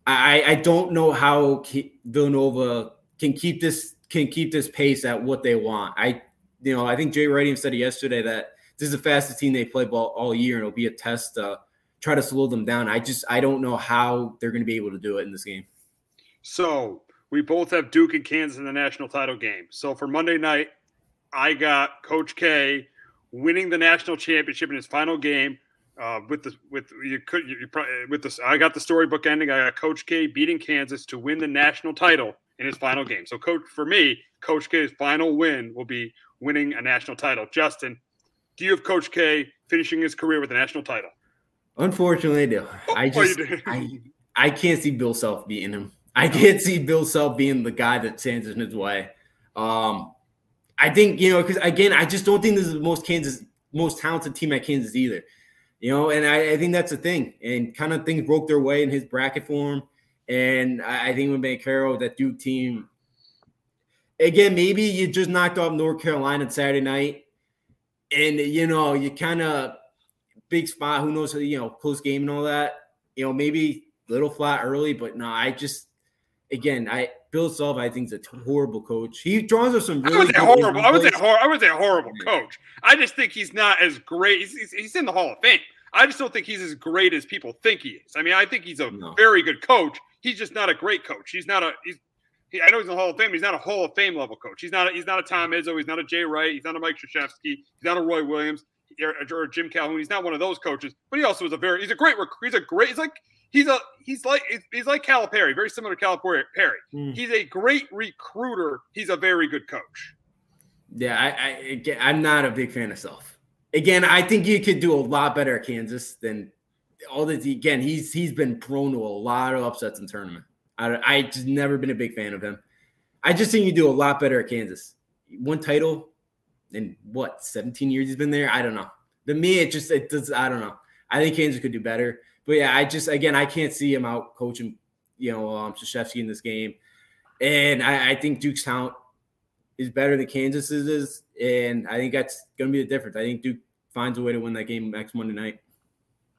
I I don't know how Villanova can keep this can keep this pace at what they want. I you know I think Jay Wright said yesterday that this is the fastest team they play ball all year, and it'll be a test to try to slow them down. I just I don't know how they're going to be able to do it in this game. So we both have Duke and Kansas in the national title game. So for Monday night, I got Coach K winning the national championship in his final game. Uh, with the with you could you, you probably, with this I got the storybook ending. I got Coach K beating Kansas to win the national title in his final game. So coach for me, Coach K's final win will be winning a national title. Justin, do you have Coach K finishing his career with a national title? Unfortunately, I do. I just I, I can't see Bill Self beating him. I can't see Bill Self being the guy that stands in his way. Um, I think you know because again, I just don't think this is the most Kansas most talented team at Kansas either. You know, and I, I think that's the thing. And kind of things broke their way in his bracket for him. And I, I think with Banchero, that Duke team, again, maybe you just knocked off North Carolina Saturday night and you know, you kind of big spot. Who knows? You know, close game and all that. You know, maybe little flat early, but no, I just again, I Bill Self, I think is a horrible coach. He draws us some. Really I was a horrible. I was a hor- I was a horrible coach. I just think he's not as great. He's, he's, he's, in the Hall of Fame. I just don't think he's as great as people think he is. I mean, I think he's a no. very good coach. He's just not a great coach. He's not a. He's. He, I know he's in the Hall of Fame. He's not a Hall of Fame level coach. He's not. A, he's not a Tom Izzo. He's not a Jay Wright. He's not a Mike Krzyzewski. He's not a Roy Williams or, or Jim Calhoun. He's not one of those coaches. But he also is a very. He's a great. He's a great. He's like he's a he's like he's like Calipari, very similar to Calipari. Mm. He's a great recruiter. He's a very good coach. Yeah, I, I I'm not a big fan of Self. Again, I think you could do a lot better at Kansas than all the again. He's he's been prone to a lot of upsets in tournament. I I just never been a big fan of him. I just think you do a lot better at Kansas. One title in what 17 years he's been there. I don't know. To me, it just it does. I don't know. I think Kansas could do better but yeah, I just again I can't see him out coaching, you know, um, Krzyzewski in this game, and I, I think Duke's talent is better than Kansas's is, and I think that's going to be the difference. I think Duke finds a way to win that game next Monday night.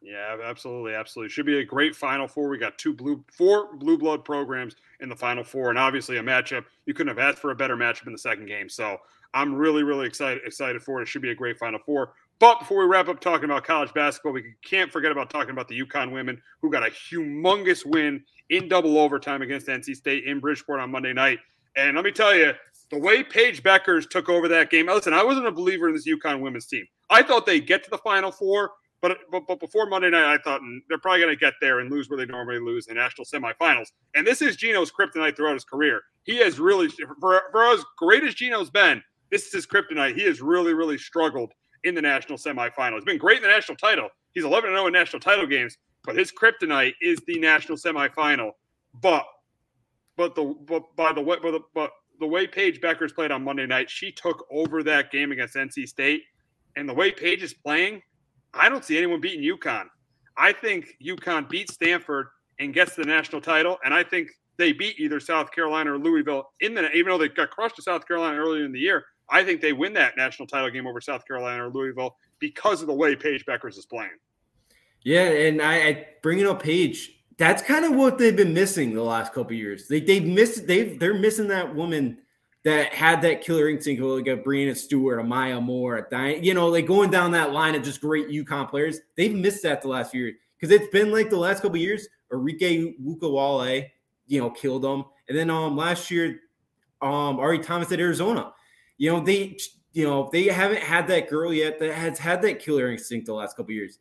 Yeah, absolutely, absolutely. Should be a great Final Four. We got two blue, four blue blood programs in the Final Four, and obviously a matchup you couldn't have asked for a better matchup in the second game. So I'm really, really excited excited for it. It should be a great Final Four. But before we wrap up talking about college basketball, we can't forget about talking about the UConn women who got a humongous win in double overtime against NC State in Bridgeport on Monday night. And let me tell you, the way Paige Bueckers took over that game. Listen, I wasn't a believer in this UConn women's team. I thought they'd get to the Final Four, but but, but before Monday night, I thought mm, they're probably going to get there and lose where they normally lose in national semifinals. And this is Gino's kryptonite throughout his career. He has really, for, for as great as Gino's been, this is his kryptonite. He has really, really struggled in the national semifinal. He's been great in the national title. He's 11 0 in national title games, but his kryptonite is the national semifinal. But but the but by the way but the, but the way Paige Bueckers played on Monday night, she took over that game against NC State. And the way Paige is playing, I don't see anyone beating UConn. I think UConn beats Stanford and gets the national title, and I think they beat either South Carolina or Louisville in the even though they got crushed to South Carolina earlier in the year. I think they win that national title game over South Carolina or Louisville because of the way Paige Bueckers is playing. Yeah, and I, I bringing up Paige, that's kind of what they've been missing the last couple years. They they've missed—they've—they're missing that woman that had that killer instinct, like a Breanna Stewart, a Maya Moore, a Diane, you know, like going down that line of just great UConn players. They've missed that the last few years because it's been like the last couple years. Arike Ogunbowale, you know, killed them, and then um last year, um Ari Thomas at Arizona you know, they you know, they haven't had that girl yet that has had that killer instinct the last couple years.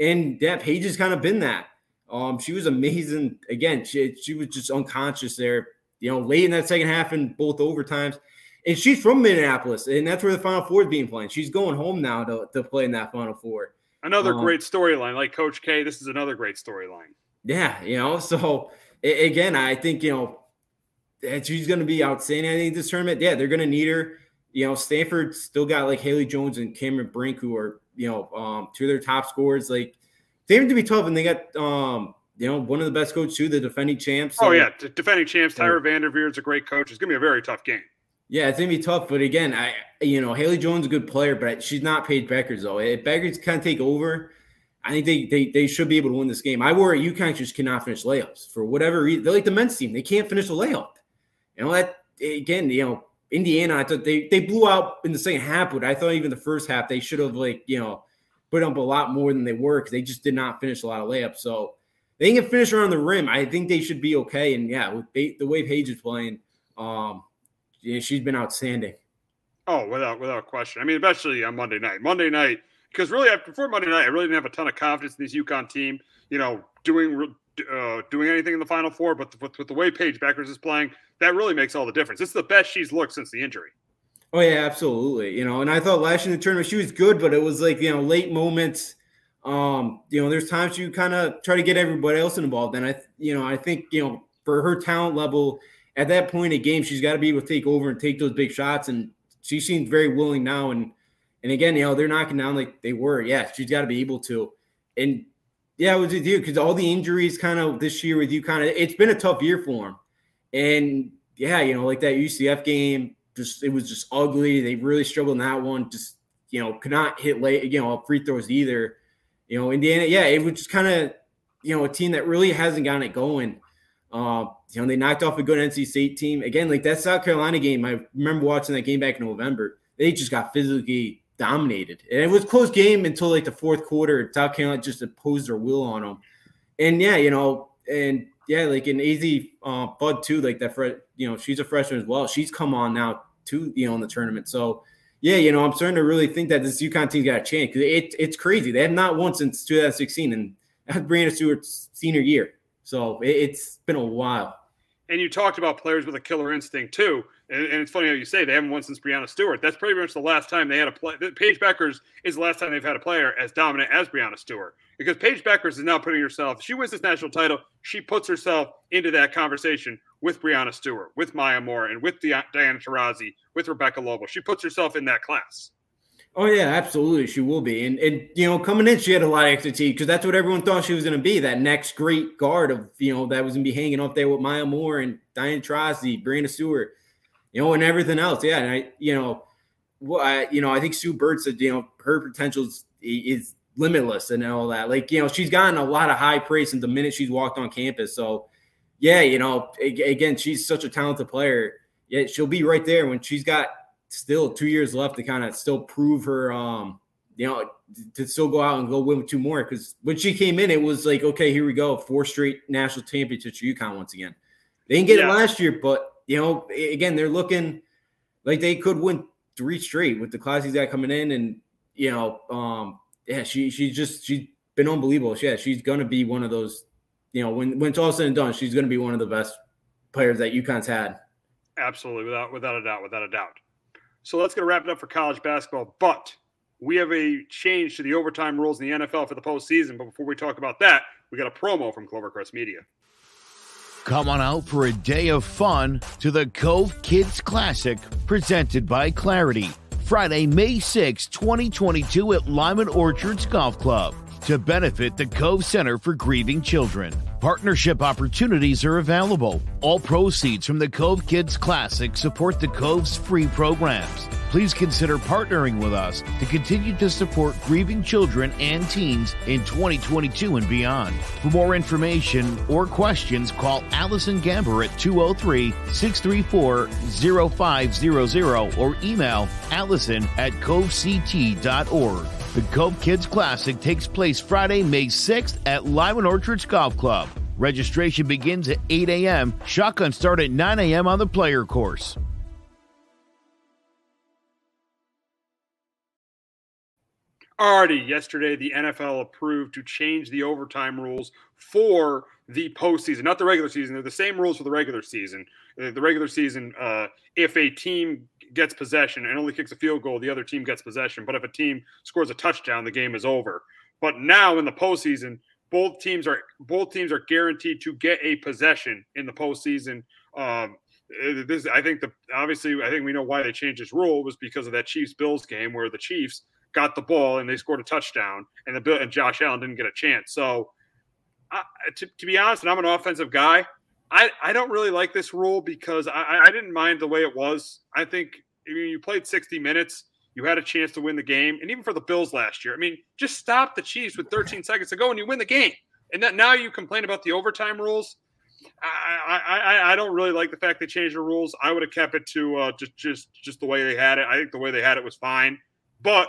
And that Paige has kind of been that. Um, she was amazing. Again, she she was just unconscious there, you know, late in that second half and both overtimes. And she's from Minneapolis, and that's where the Final Four is being played. She's going home now to, to play in that Final Four. Another um, great storyline, like Coach K. This is another great storyline. Yeah, you know. So again, I think you know that she's going to be outstanding. I think this tournament. Yeah, they're going to need her you know, Stanford still got like Haley Jones and Cameron Brink, who are, you know, um, two of their top scorers. Like, they have to be tough, and they got um, you know, one of the best coaches too, the defending champs. Oh yeah, D- defending champs. Tara VanDerveer is a great coach. It's gonna be a very tough game. Yeah, it's gonna be tough, but again, I you know Haley Jones is a good player, but she's not Paige Bueckers though. If Bueckers kind of take over, I think they, they they should be able to win this game. I worry UConn just cannot finish layups for whatever reason. They're like the men's team; they can't finish a layup. You know that again. You know Indiana. I thought they they blew out in the second half, but I thought even the first half they should have like you know put up a lot more than they were because they just did not finish a lot of layups. So they can finish around the rim. I think they should be okay. And yeah, with the way Paige is playing, um, yeah, she's been outstanding. Oh, without without question. I mean, especially on Monday night. Monday night, because really, before Monday night, I really didn't have a ton of confidence in this UConn team. You know, doing uh, doing anything in the Final Four, but with, with the way Paige Bueckers is playing, that really makes all the difference. It's the best she's looked since the injury. Oh yeah, absolutely. You know, and I thought last year in the tournament she was good, but it was like you know late moments. Um, you know, there's times you kind of try to get everybody else involved, and I, you know, I think you know for her talent level at that point in game, she's got to be able to take over and take those big shots, and she seems very willing now. And and again, you know, they're knocking down like they were. Yeah, she's got to be able to. And yeah, it was with you because all the injuries kind of this year with you kind of it's been a tough year for them. And yeah, you know, like that UCF game, just it was just ugly. They really struggled in that one. Just you know, could not hit late, you know, free throws either. You know, Indiana, yeah, it was just kind of you know a team that really hasn't gotten it going. Uh, you know, they knocked off a good NC State team again. Like that South Carolina game, I remember watching that game back in November. They just got physically dominated, and it was close game until like the fourth quarter. South Carolina just imposed their will on them, and yeah, you know, and yeah, like an Azzi uh, Fudd too, like that. For you know, she's a freshman as well. She's come on now too, you know, in the tournament. So yeah, you know, I'm starting to really think that this UConn team's got a chance because it, it's crazy. They have not won since 2016, and that's Breanna Stewart's senior year. So it, it's been a while. And you talked about players with a killer instinct too. And, and, it's funny how you say they haven't won since Breanna Stewart. That's pretty much the last time they had a play. Paige Bueckers is the last time they've had a player as dominant as Breanna Stewart. Because Paige Bueckers is now putting herself, she wins this national title, she puts herself into that conversation with Breanna Stewart, with Maya Moore, and with Diana Taurasi, with Rebecca Lobo. She puts herself in that class. Oh yeah, absolutely, she will be. And and you know, coming in, she had a lot of expertise because that's what everyone thought she was going to be. That next great guard of you know that was going to be hanging up there with Maya Moore and Diane Taurasi, Breanna Stewart, you know, and everything else. Yeah, and I, you know, well, I, you know, I think Sue Bird said, you know, her potential is, is limitless and all that. Like, you know, she's gotten a lot of high praise since the minute she's walked on campus. So, yeah, you know, again, she's such a talented player. Yeah, she'll be right there when she's got still two years left to kind of still prove her, um, you know, to still go out and go win two more. Because when she came in, it was like, okay, here we go, four straight national championships for UConn once again. They didn't get yeah. it last year, but you know, again, they're looking like they could win three straight with the classes that coming in, and you know, um, yeah, she she's just she's been unbelievable. Yeah, she's gonna be one of those. You know, when when it's all said and done, she's gonna be one of the best players that UConn's had. Absolutely, without without a doubt, without a doubt. So let's get to wrap it up for college basketball. But we have a change to the overtime rules in the NFL for the postseason. But before we talk about that, we got a promo from Clovercrest Media. Come on out for a day of fun to the Cove Kids Classic presented by Clarity. Friday, May 6, 2022 at Lyman Orchards Golf Club to benefit the Cove Center for Grieving Children. Partnership opportunities are available. All proceeds from the Cove Kids Classic support the Cove's free programs. Please consider partnering with us to continue to support grieving children and teens in 2022 and beyond. For more information or questions, call Allison Gamber at 203 634 0500 or email allison at covect.org. The Cove Kids Classic takes place Friday, May 6th at Lyman Orchards Golf Club. Registration begins at 8 a.m. Shotgun start at 9 a.m. on the player course. Already yesterday, the NFL approved to change the overtime rules for the postseason, not the regular season. They're the same rules for the regular season. The regular season, uh, if a team gets possession and only kicks a field goal, the other team gets possession. But if a team scores a touchdown, the game is over. But now in the postseason, both teams are both teams are guaranteed to get a possession in the postseason. Um, this, I think, the obviously, I think we know why they changed this rule was because of that Chiefs Bills game where the Chiefs got the ball and they scored a touchdown, and the and Josh Allen didn't get a chance. So, I, to, to be honest, and I'm an offensive guy, I, I don't really like this rule because I, I didn't mind the way it was. I think I mean, you played 60 minutes, you had a chance to win the game, and even for the Bills last year, I mean, just stop the Chiefs with 13 seconds to go and you win the game. And that now you complain about the overtime rules. I, I, I don't really like the fact they changed the rules. I would have kept it to uh, just just just the way they had it. I think the way they had it was fine, but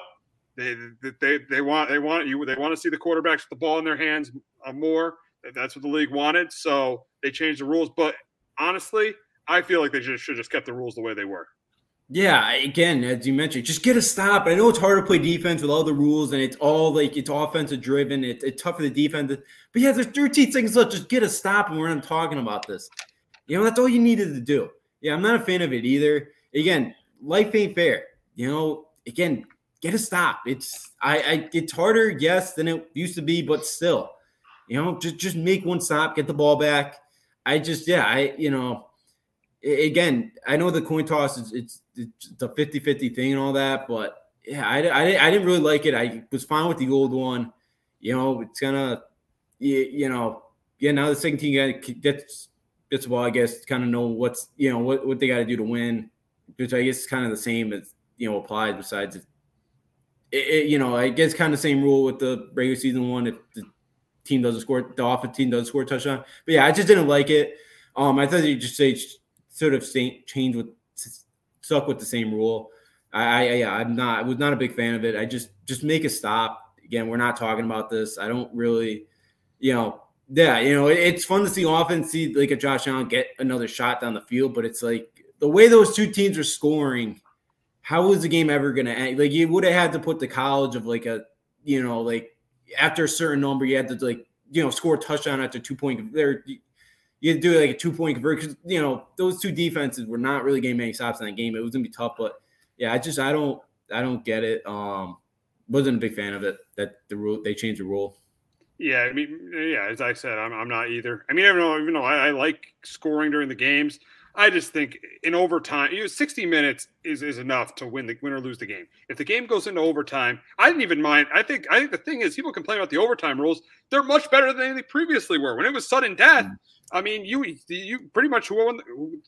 they they they want they want you they want to see the quarterbacks with the ball in their hands uh, more. That's what the league wanted, so they changed the rules. But honestly, I feel like they just should just kept the rules the way they were. Yeah, again, as you mentioned, just get a stop. I know it's hard to play defense with all the rules, and it's all like it's offensive driven. It's, it's tough for the defense, but yeah, there's 13 seconds left. Just get a stop, and we're not talking about this. You know, that's all you needed to do. Yeah, I'm not a fan of it either. Again, life ain't fair. You know, again, get a stop. It's I, I it's harder, yes, than it used to be, but still, you know, just just make one stop, get the ball back. I just yeah, I you know again, I know the coin toss is it's, it's the 50 50 thing and all that, but yeah, I, I, I didn't really like it. I was fine with the old one. You know, it's kind of, you, you know, yeah, now the second team gets gets ball, I guess, kind of know what's, you know, what, what they got to do to win, which I guess is kind of the same as, you know, applies besides, it, it, you know, I guess kind of same rule with the regular season one. If the team doesn't score, the offense team doesn't score a touchdown. But yeah, I just didn't like it. Um, I thought you just say sort of change with stuck with the same rule. I, I yeah, I'm not. I was not a big fan of it. I just just make a stop. Again, we're not talking about this. I don't really, you know, yeah, you know, it, it's fun to see offense see like a Josh Allen get another shot down the field, but it's like the way those two teams are scoring. How was the game ever to end? Like you would have had to put the college of like a, you know, like after a certain number, you had to like you know score a touchdown after two point. There, you do like a two point conversion. You know, those two defenses were not really getting many stops in that game. It was gonna be tough, but yeah, I just I don't I don't get it. Um, wasn't a big fan of it that the rule they changed the rule. Yeah, I mean, yeah, as I said, I'm, I'm not either. I mean, even though, even though I, I like scoring during the games, I just think in overtime, you know, 60 minutes is, is enough to win the win or lose the game. If the game goes into overtime, I didn't even mind. I think I think the thing is people complain about the overtime rules. They're much better than they previously were. When it was sudden death, mm. I mean, you you pretty much won,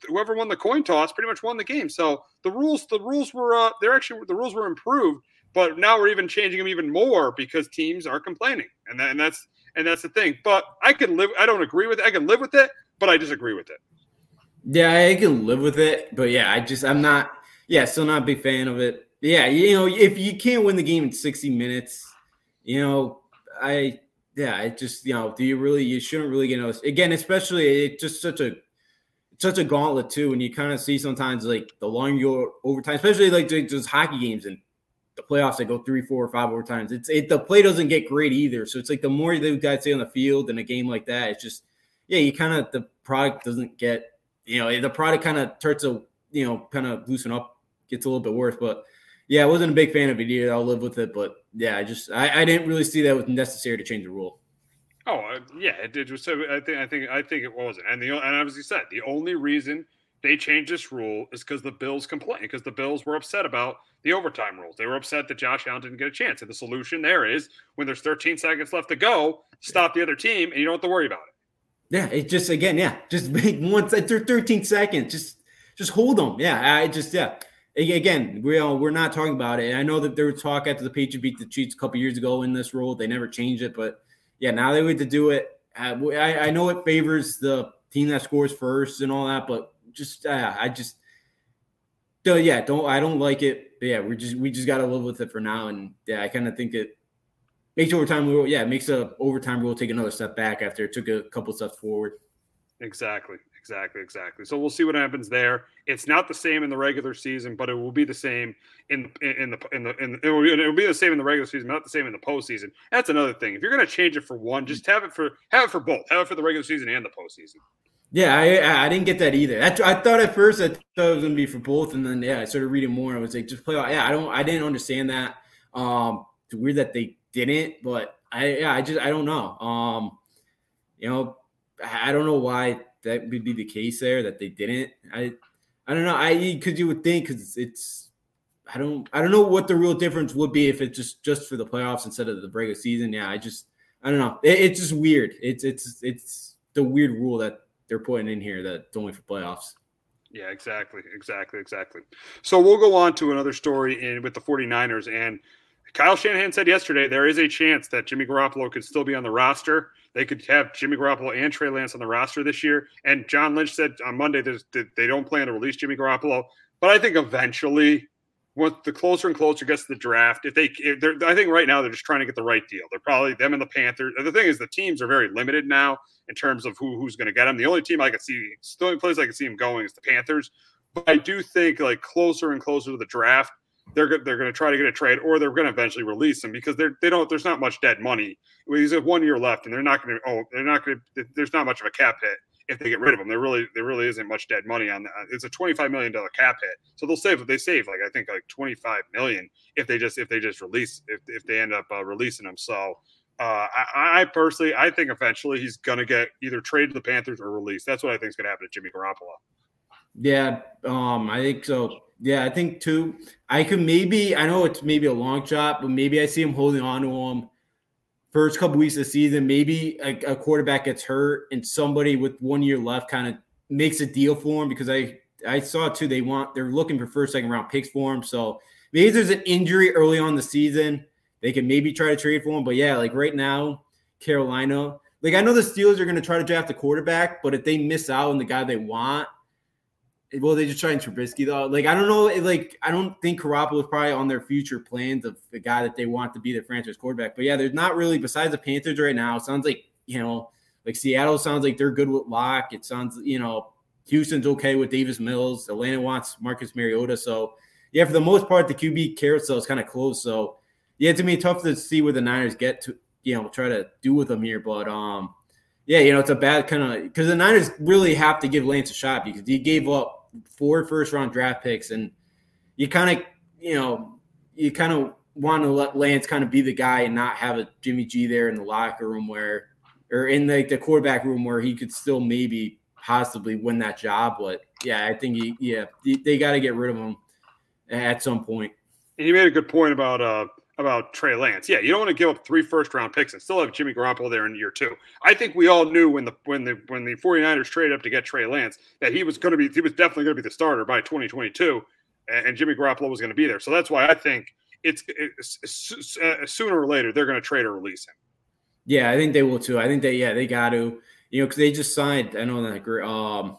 whoever won the coin toss pretty much won the game. So the rules the rules were uh, they're actually the rules were improved, but now we're even changing them even more because teams are complaining, and that, and that's and that's the thing. But I can live. I don't agree with it. I can live with it, but I disagree with it. Yeah, I can live with it, but yeah, I just I'm not. Yeah, still not a big fan of it. Yeah, you know, if you can't win the game in 60 minutes, you know, I yeah, it just you know, do you really you shouldn't really get noticed again, especially it's just such a such a gauntlet too. And you kind of see sometimes like the long you overtime, especially like just hockey games and the playoffs, they go three, four, or five overtimes. It's it the play doesn't get great either. So it's like the more the guys stay on the field in a game like that, it's just yeah, you kind of the product doesn't get you know the product kind of starts to you know kind of loosen up, gets a little bit worse, but yeah, I wasn't a big fan of it either. I'll live with it, but yeah, I just I, I didn't really see that was necessary to change the rule. Oh uh, yeah, it, was. So I think I think I think it wasn't. And the and as you said, the only reason they changed this rule is because the Bills complained because the Bills were upset about the overtime rules. They were upset that Josh Allen didn't get a chance. And the solution there is when there's 13 seconds left to go, stop the other team, and you don't have to worry about it. Yeah, it just again, yeah, just make once 13 seconds, just just hold them. Yeah, I just yeah again, we are, we're not talking about it. I know that there was talk after the Patriots beat the Chiefs a couple years ago in this rule. They never changed it, but yeah, now they wait to do it. I, I know it favors the team that scores first and all that, but just uh, I just yeah, don't I don't like it. But yeah, we just we just got to live with it for now, and yeah, I kind of think it makes overtime rule. Yeah, makes a overtime rule take another step back after it took a couple steps forward. Exactly. Exactly, exactly. So we'll see what happens there. It's not the same in the regular season, but it will be the same in in the in the in the, it, will be, it will be the same in the regular season, not the same in the postseason. That's another thing. If you're going to change it for one, just have it for have it for both. Have it for the regular season and the postseason. Yeah, I I didn't get that either. I, I thought at first I thought it was going to be for both, and then yeah, I started reading more. I was like, just play. Yeah, I don't. I didn't understand that. Um, it's weird that they didn't, but I yeah, I just I don't know. Um, you know, I don't know why that would be the case there that they didn't. I I don't know. I because you would think because it's I don't I don't know what the real difference would be if it's just just for the playoffs instead of the break of season. Yeah, I just I don't know. It, it's just weird. It's it's it's the weird rule that they're putting in here that's only for playoffs. Yeah, exactly, exactly, exactly. So we'll go on to another story in with the 49ers and Kyle Shanahan said yesterday there is a chance that Jimmy Garoppolo could still be on the roster. They could have Jimmy Garoppolo and Trey Lance on the roster this year. And John Lynch said on Monday that they don't plan to release Jimmy Garoppolo. But I think eventually what the closer and closer gets to the draft, if they, if I think right now they're just trying to get the right deal. They're probably them and the Panthers. The thing is, the teams are very limited now in terms of who who's going to get them. The only team I could see, the only place I can see him going is the Panthers. But I do think like closer and closer to the draft, they're they're going to try to get a trade, or they're going to eventually release him because they're they don't. There's not much dead money. He's at one year left, and they're not going to. Oh, they're not going to. There's not much of a cap hit if they get rid of him. There really there really isn't much dead money on that. It's a 25 million dollar cap hit, so they'll save. They save like I think like 25 million if they just if they just release if if they end up uh, releasing him. So. Uh, I, I, personally, I think eventually he's going to get either traded to the Panthers or released. That's what I think is going to happen to Jimmy Garoppolo. Yeah, um, I think so. Yeah, I think too. I could maybe. I know it's maybe a long shot, but maybe I see him holding on to him first couple weeks of the season. Maybe a, a quarterback gets hurt and somebody with one year left kind of makes a deal for him because I I saw too. They want they're looking for first second round picks for him. So maybe there's an injury early on the season. They can maybe try to trade for him. But yeah, like right now, Carolina. Like I know the Steelers are going to try to draft a quarterback, but if they miss out on the guy they want, well, they just trying Trubisky though. Like I don't know. Like I don't think Garoppolo is probably on their future plans of the guy that they want to be their franchise quarterback. But yeah, there's not really besides the Panthers right now. sounds like you know, like Seattle sounds like they're good with Lock. It sounds you know, Houston's okay with Davis Mills. Atlanta wants Marcus Mariota. So yeah, for the most part, the QB carousel is kind of closed. So yeah, to me, tough to see where the Niners get to. You know, try to do with them here, but um. Yeah, you know, it's a bad kind of because the Niners really have to give Lance a shot because he gave up four first round draft picks, and you kind of, you know, you kind of want to let Lance kind of be the guy and not have a Jimmy G there in the locker room where, or in the, the quarterback room where he could still maybe possibly win that job. But yeah, I think he, yeah, they got to get rid of him at some point. And you made a good point about uh, about Trey Lance. Yeah, you don't want to give up three first round picks and still have Jimmy Garoppolo there in year two. I think we all knew when the when the when the 49ers traded up to get Trey Lance that he was going to be he was definitely going to be the starter by 2022 and Jimmy Garoppolo was going to be there. So that's why I think it's, it's uh, sooner or later they're going to trade or release him. Yeah, I think they will too. I think they yeah, they got to. You know, cuz they just signed I know that um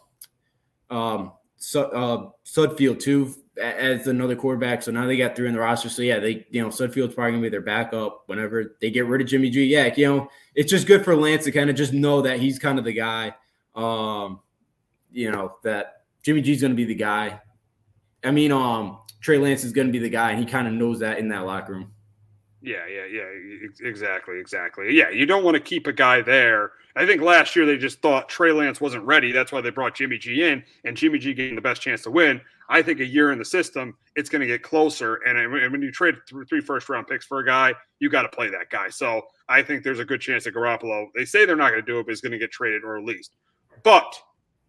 um uh Sudfeld too as another quarterback. So now they got three in the roster. So yeah, they you know Sudfeld's probably gonna be their backup whenever they get rid of Jimmy G. Yeah, you know it's just good for Lance to kind of just know that he's kind of the guy. Um, you know that Jimmy G's gonna be the guy. I mean, um, Trey Lance is gonna be the guy, and he kind of knows that in that locker room. Yeah, yeah, yeah, exactly, exactly. Yeah, you don't want to keep a guy there. I think last year they just thought Trey Lance wasn't ready. That's why they brought Jimmy G in, and Jimmy G getting the best chance to win. I think a year in the system, it's going to get closer. And when you trade three first round picks for a guy, you got to play that guy. So I think there's a good chance that Garoppolo, they say they're not going to do it, but he's going to get traded or released. But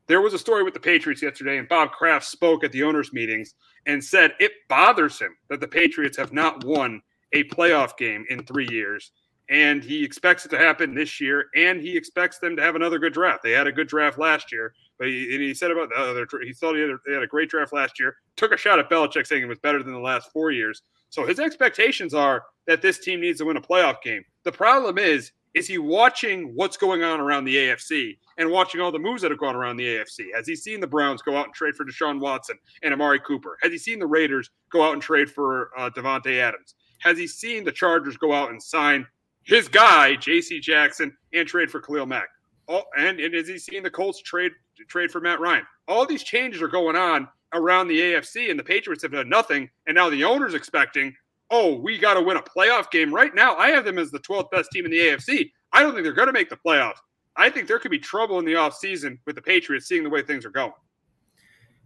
there was a story with the Patriots yesterday, and Bob Kraft spoke at the owners' meetings and said it bothers him that the Patriots have not won a playoff game in three years. And he expects it to happen this year, and he expects them to have another good draft. They had a good draft last year, but he, he said about the other, he thought he had, a, they had a great draft last year. Took a shot at Belichick, saying it was better than the last four years. So his expectations are that this team needs to win a playoff game. The problem is, is he watching what's going on around the AFC and watching all the moves that have gone around the AFC? Has he seen the Browns go out and trade for Deshaun Watson and Amari Cooper? Has he seen the Raiders go out and trade for uh, Davante Adams? has he seen the Chargers go out and sign his guy, J.C. Jackson, and trade for Khalil Mack? All, and, and has he seen the Colts trade trade for Matt Ryan? All these changes are going on around the AFC, and the Patriots have done nothing. And now the owner's expecting, oh, we got to win a playoff game. Right now, I have them as the 12th best team in the AFC. I don't think they're going to make the playoffs. I think there could be trouble in the offseason with the Patriots seeing the way things are going.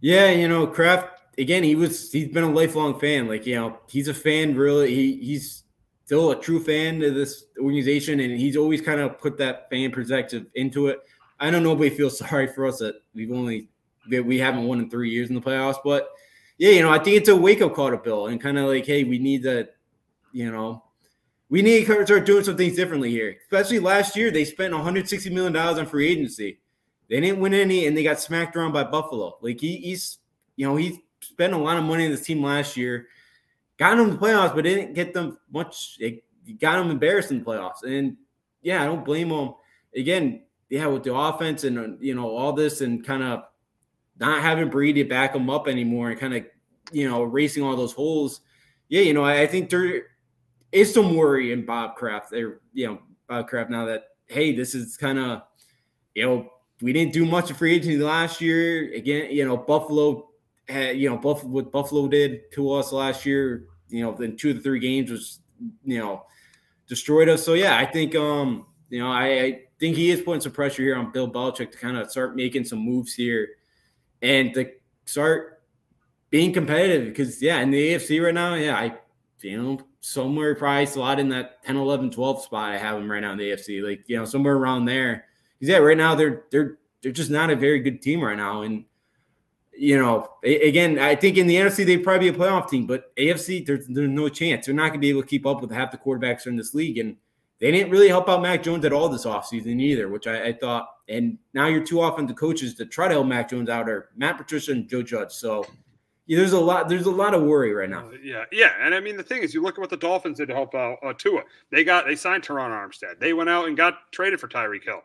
Yeah, you know, Kraft again, he was he's been a lifelong fan. Like, you know, he's a fan really. He he's still a true fan of this organization and he's always kind of put that fan perspective into it. I know nobody feels sorry for us that we've only that we haven't won in three years in the playoffs, but yeah, you know, I think it's a wake up call to Bill and kind of like, hey, we need to, you know, we need to start doing some things differently here. Especially last year, they spent 160 million dollars on free agency. They didn't win any, and they got smacked around by Buffalo. Like he, he's, you know, he spent a lot of money in this team last year, got them in the playoffs, but didn't get them much. It got them embarrassed in the playoffs, and yeah, I don't blame them. Again, yeah, with the offense and you know all this, and kind of not having Brady to back them up anymore, and kind of you know racing all those holes. Yeah, you know, I, I think there is some worry in Bob Kraft. There, you know, Bob Kraft now that hey, this is kind of you know we didn't do much of free agency last year. Again, you know, Buffalo had, you know, Buffalo what Buffalo did to us last year, you know, in two of the three games was, you know, destroyed us. So yeah, I think um, you know, I, I think he is putting some pressure here on Bill Belichick to kind of start making some moves here and to start being competitive because yeah, in the AFC right now, yeah, I you know, somewhere a lot in that 10, 11, 12 spot. I have them right now in the AFC, like, you know, somewhere around there. Because yeah, right now they're they're they're just not a very good team right now. And you know, again, I think in the NFC they'd probably be a playoff team, but AFC there's there's no chance. They're not gonna be able to keep up with half the quarterbacks in this league. And they didn't really help out Mac Jones at all this offseason either, which I, I thought. And now you're two offensive coaches to try to help Mac Jones out are Matt Patricia and Joe Judge. So yeah, there's a lot. There's a lot of worry right now. Uh, yeah, yeah, and I mean the thing is, you look at what the Dolphins did to help out uh, Tua. They got they signed Terron Armstead. They went out and got traded for Tyreek Hill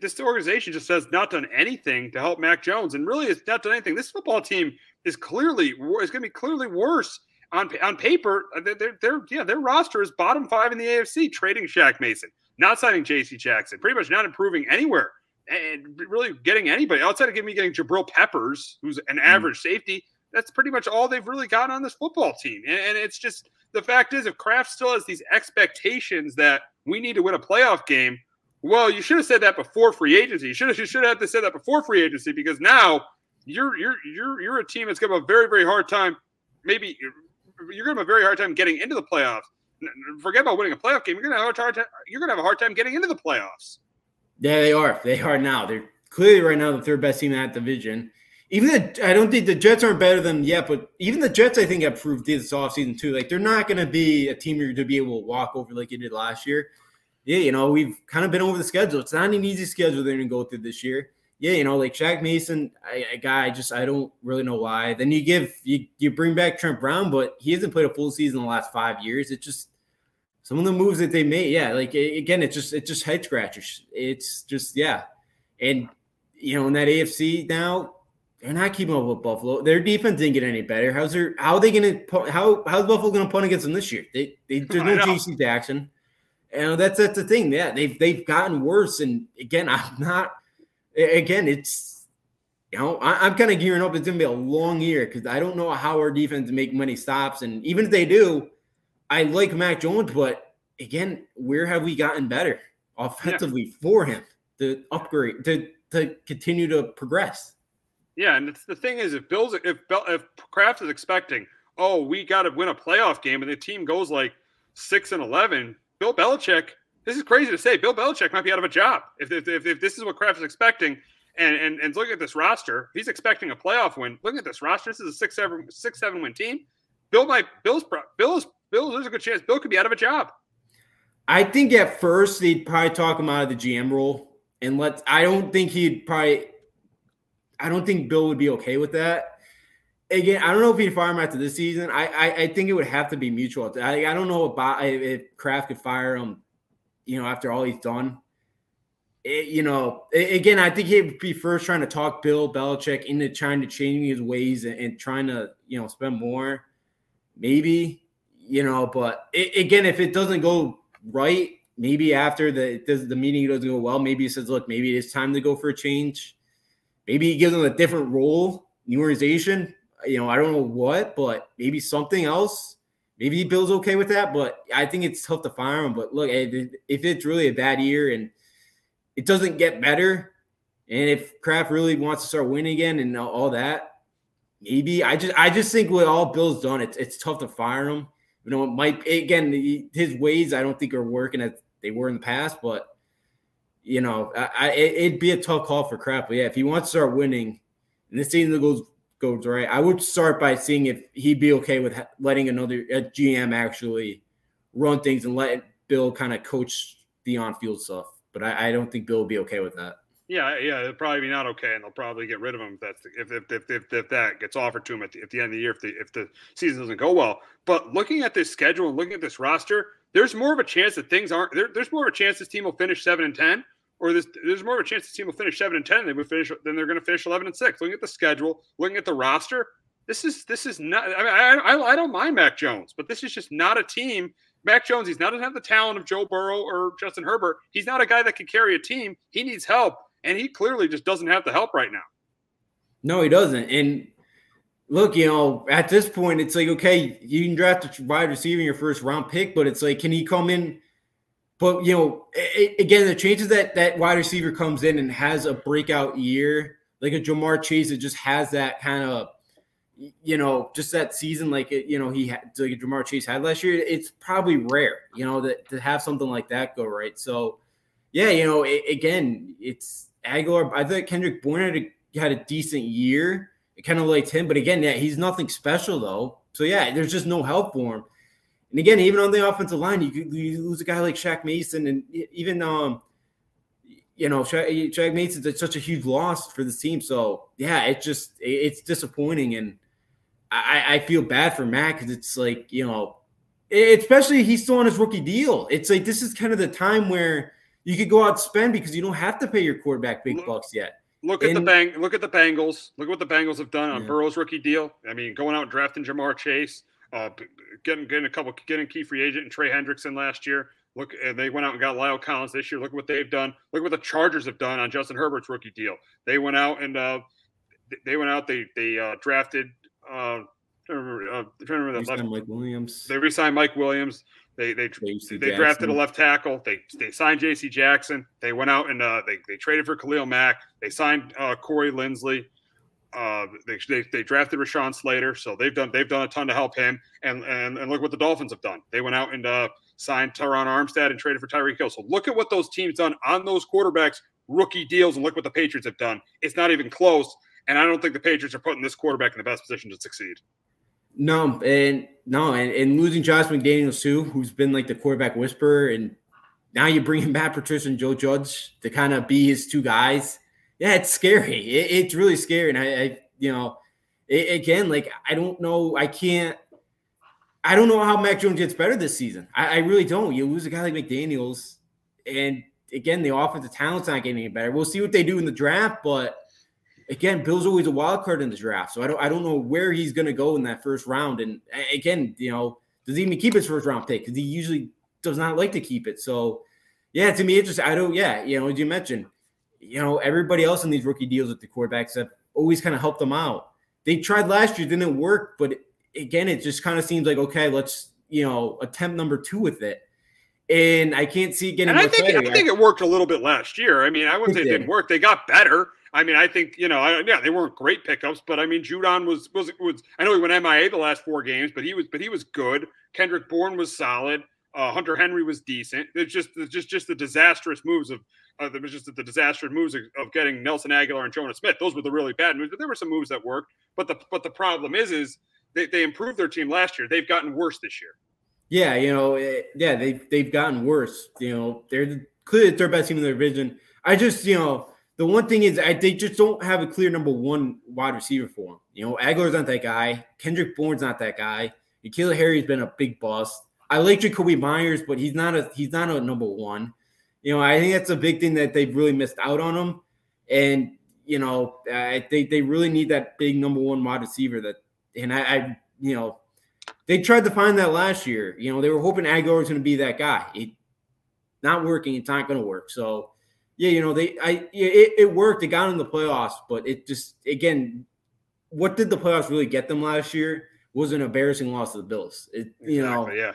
this organization just has not done anything to help Mac Jones, and really, it's not done anything. This football team is clearly is going to be clearly worse on on paper. Uh, they're, they're yeah, their roster is bottom five in the AFC. Trading Shaq Mason, not signing J.C. Jackson, pretty much not improving anywhere, and really getting anybody outside of me getting Jabril Peppers, who's an hmm. average mm. safety. That's pretty much all they've really got on this football team, and, and it's just the fact is, if Kraft still has these expectations that we need to win a playoff game well, you should have said that before free agency. You should have you should have to say that before free agency because now you're you're you're you're a team that's going to have a very very hard time. Maybe you're going to have a very hard time getting into the playoffs. Forget about winning a playoff game. You're going to have a hard time. You're going to have a hard time getting into the playoffs. Yeah, they are. They are now. They're clearly right now the third best team in that division. Even the I don't think the Jets aren't better than yet, but even the Jets I think have proved this offseason too. Like they're not going to be a team you're to be able to walk over like you did last year yeah, you know, we've kind of been over the schedule. It's not an easy schedule they're going to go through this year. Yeah, you know, like Shaq Mason, a guy, I just I don't really know why. Then you give you you bring back Trent Brown, but he hasn't played a full season in the last five years. It just some of the moves that they made, yeah, like again, it's just it's just head scratchers. It's just yeah, and you know, in that AFC now, they're not keeping up with Buffalo. Their defense didn't get any better. How's their how are they going to how how's Buffalo going to punt against them this year? They, they there's no JC Jackson. And that's that's the thing. Yeah, they've they've gotten worse. And again, I'm not. Again, it's you know I, am kind of gearing up. It's gonna be a long year because I don't know how our defense make many stops. And even if they do, I like Mac Jones, but again, where have we gotten better offensively yeah. for him to upgrade to to continue to progress? Yeah, and the thing is, if Bill's if if Kraft is expecting, oh, we got to win a playoff game, and the team goes like six and eleven, Bill Belichick, this is crazy to say, Bill Belichick might be out of a job if, if, if, if this is what Kraft is expecting. And, and and look at this roster. He's expecting a playoff win. Look at this roster. This is a six seven six seven win team. Bill might Bill's Bill's Bill. There's a good chance Bill could be out of a job. I think at first they'd probably talk him out of the GM role, and let. I don't think he'd probably. I don't think Bill would be okay with that again, I don't know if he'd fire him after this season. I, I, I think it would have to be mutual. I, I don't know about if Kraft could fire him, you know, after all he's done. It, you know, it, again, I think he'd be first trying to talk Bill Belichick into trying to change his ways and, and trying to, you know, spend more, maybe, you know. But it, again, if it doesn't go right, maybe after the the meeting doesn't go well, maybe he says, look, maybe it's time to go for a change. Maybe he gives him a different role, new organization you know, I don't know what, but maybe something else. Maybe Bill's okay with that, but I think it's tough to fire him. But look, if it's really a bad year and it doesn't get better, and if Kraft really wants to start winning again and all that, maybe I just I just think with all Bill's done, it's it's tough to fire him. You know, it might again his ways I don't think are working as they were in the past, but you know, I, I it'd be a tough call for Kraft. But yeah, if he wants to start winning, and this season goes goes right, I would start by seeing if he'd be okay with letting another GM actually run things and let Bill kind of coach the on-field stuff. But I, I don't think Bill will be okay with that. Yeah, yeah, it'll probably be not okay, and they'll probably get rid of him if that's if if if, if, if that gets offered to him at the, at the end of the year if the if the season doesn't go well. But looking at this schedule and looking at this roster, there's more of a chance that things aren't there, There's more of a chance this team will finish seven and ten, or there's more of a chance the team will finish seven and ten. Than they would finish than they're going to finish eleven and six. Looking at the schedule, looking at the roster, this is this is not. I mean, I, I, I don't mind Mac Jones, but this is just not a team Mac Jones, he's not doesn't have the talent of Joe Burrow or Justin Herbert. He's not a guy that can carry a team. He needs help and he clearly just doesn't have the help right now. No, he doesn't. And look, you know, at this point, it's like okay, you can draft a wide receiver in your first round pick, but it's like, can he come in? But you know, it, again, the chances that that wide receiver comes in and has a breakout year, like a Ja'Marr Chase, that just has that kind of, you know, just that season, like it, you know, he had like Ja'Marr Chase had last year. It's probably rare, you know, that to have something like that go right. So, yeah, you know, it, again, it's Agholor, I thought Kendrick Bourne had a, had a decent year. It kind of liked him, but again, yeah, he's nothing special though. So yeah, there's just no help for him. And again, even on the offensive line, you, you lose a guy like Shaq Mason, and even um, you know, Shaq, Shaq Mason's such a huge loss for the team. So yeah, it's just it's disappointing, and I, I feel bad for Matt because it's like you know, especially he's still on his rookie deal. It's like this is kind of the time where you could go out and spend because you don't have to pay your quarterback big bucks yet. Look at and, the bang. Look at the Bengals. Look at what the Bengals have done on yeah. Burrow's rookie deal. I mean, going out and drafting Ja'Marr Chase, uh, getting getting a couple, getting key free agent and Trey Hendrickson last year. Look, and they went out and got La'el Collins this year. Look at what they've done. Look what the Chargers have done on Justin Herbert's rookie deal. They went out and uh, they went out. They they uh, drafted. Uh, I remember, uh, I remember that left. Mike Williams. They re-signed Mike Williams. They they they drafted a left tackle. They they signed J.C. Jackson. They went out and uh, they they traded for Khalil Mack. They signed uh, Corey Linsley. Uh, they, they, they drafted Rashawn Slater, so they've done they've done a ton to help him. And and, and look what the Dolphins have done. They went out and uh, signed Terron Armstead and traded for Tyreek Hill. So look at what those teams done on those quarterbacks rookie deals, and look what the Patriots have done. It's not even close. And I don't think the Patriots are putting this quarterback in the best position to succeed. No, and no, and, and losing Josh McDaniels too, who's been like the quarterback whisperer, and now you bring him back Patricia and Joe Judge to kind of be his two guys. Yeah, it's scary. It, it's really scary, and I, I you know, it, again, like I don't know, I can't, I don't know how Mac Jones gets better this season. I, I really don't. You lose a guy like McDaniels, and again, the offensive talent's not getting any better. We'll see what they do in the draft, but again, Bill's always a wild card in the draft, so I don't I don't know where he's going to go in that first round. And again, you know, does he even keep his first round pick? Because he usually does not like to keep it. So yeah, to me, it's just I don't. Yeah, you know, as you mentioned, you know, everybody else in these rookie deals with the quarterbacks have always kind of helped them out. They tried last year, didn't work, but again, it just kind of seems like okay, let's you know attempt number two with it. And I can't see getting. And I think I think it worked a little bit last year. I mean, I wouldn't say it didn't work. They got better. I mean, I think you know, I, yeah, they weren't great pickups, but I mean, Judon was was was. I know he went MIA the last four games, but he was but he was good. Kendrick Bourne was solid. Uh, Hunter Henry was decent. It's just it's just just the disastrous moves of uh, was just the disastrous moves of, of, getting Nelson Agholor and Jonnu Smith. Those were the really bad moves, but there were some moves that worked. But the but the problem is is they, they improved their team last year. They've gotten worse this year. Yeah, you know, it, eh, yeah, they they've gotten worse. You know, they're the, clearly the third best team in the division. I just you know the one thing is I, they just don't have a clear number one wide receiver for him. You know, Agholor's not that guy. Kendrick Bourne's not that guy. N'Keal Harry's been a big bust. I like Jakobi Myers, but he's not a he's not a number one. You know, I think that's a big thing that they've really missed out on him. And you know, uh, they they really need that big number one wide receiver. That and I, I you know, they tried to find that last year. You know, they were hoping Agholor was going to be that guy. It not working. It's not going to work. So yeah, you know, they I it, it worked. It got in the playoffs, but it just again, what did the playoffs really get them last year? Was an embarrassing loss to the Bills. It, you know, yeah,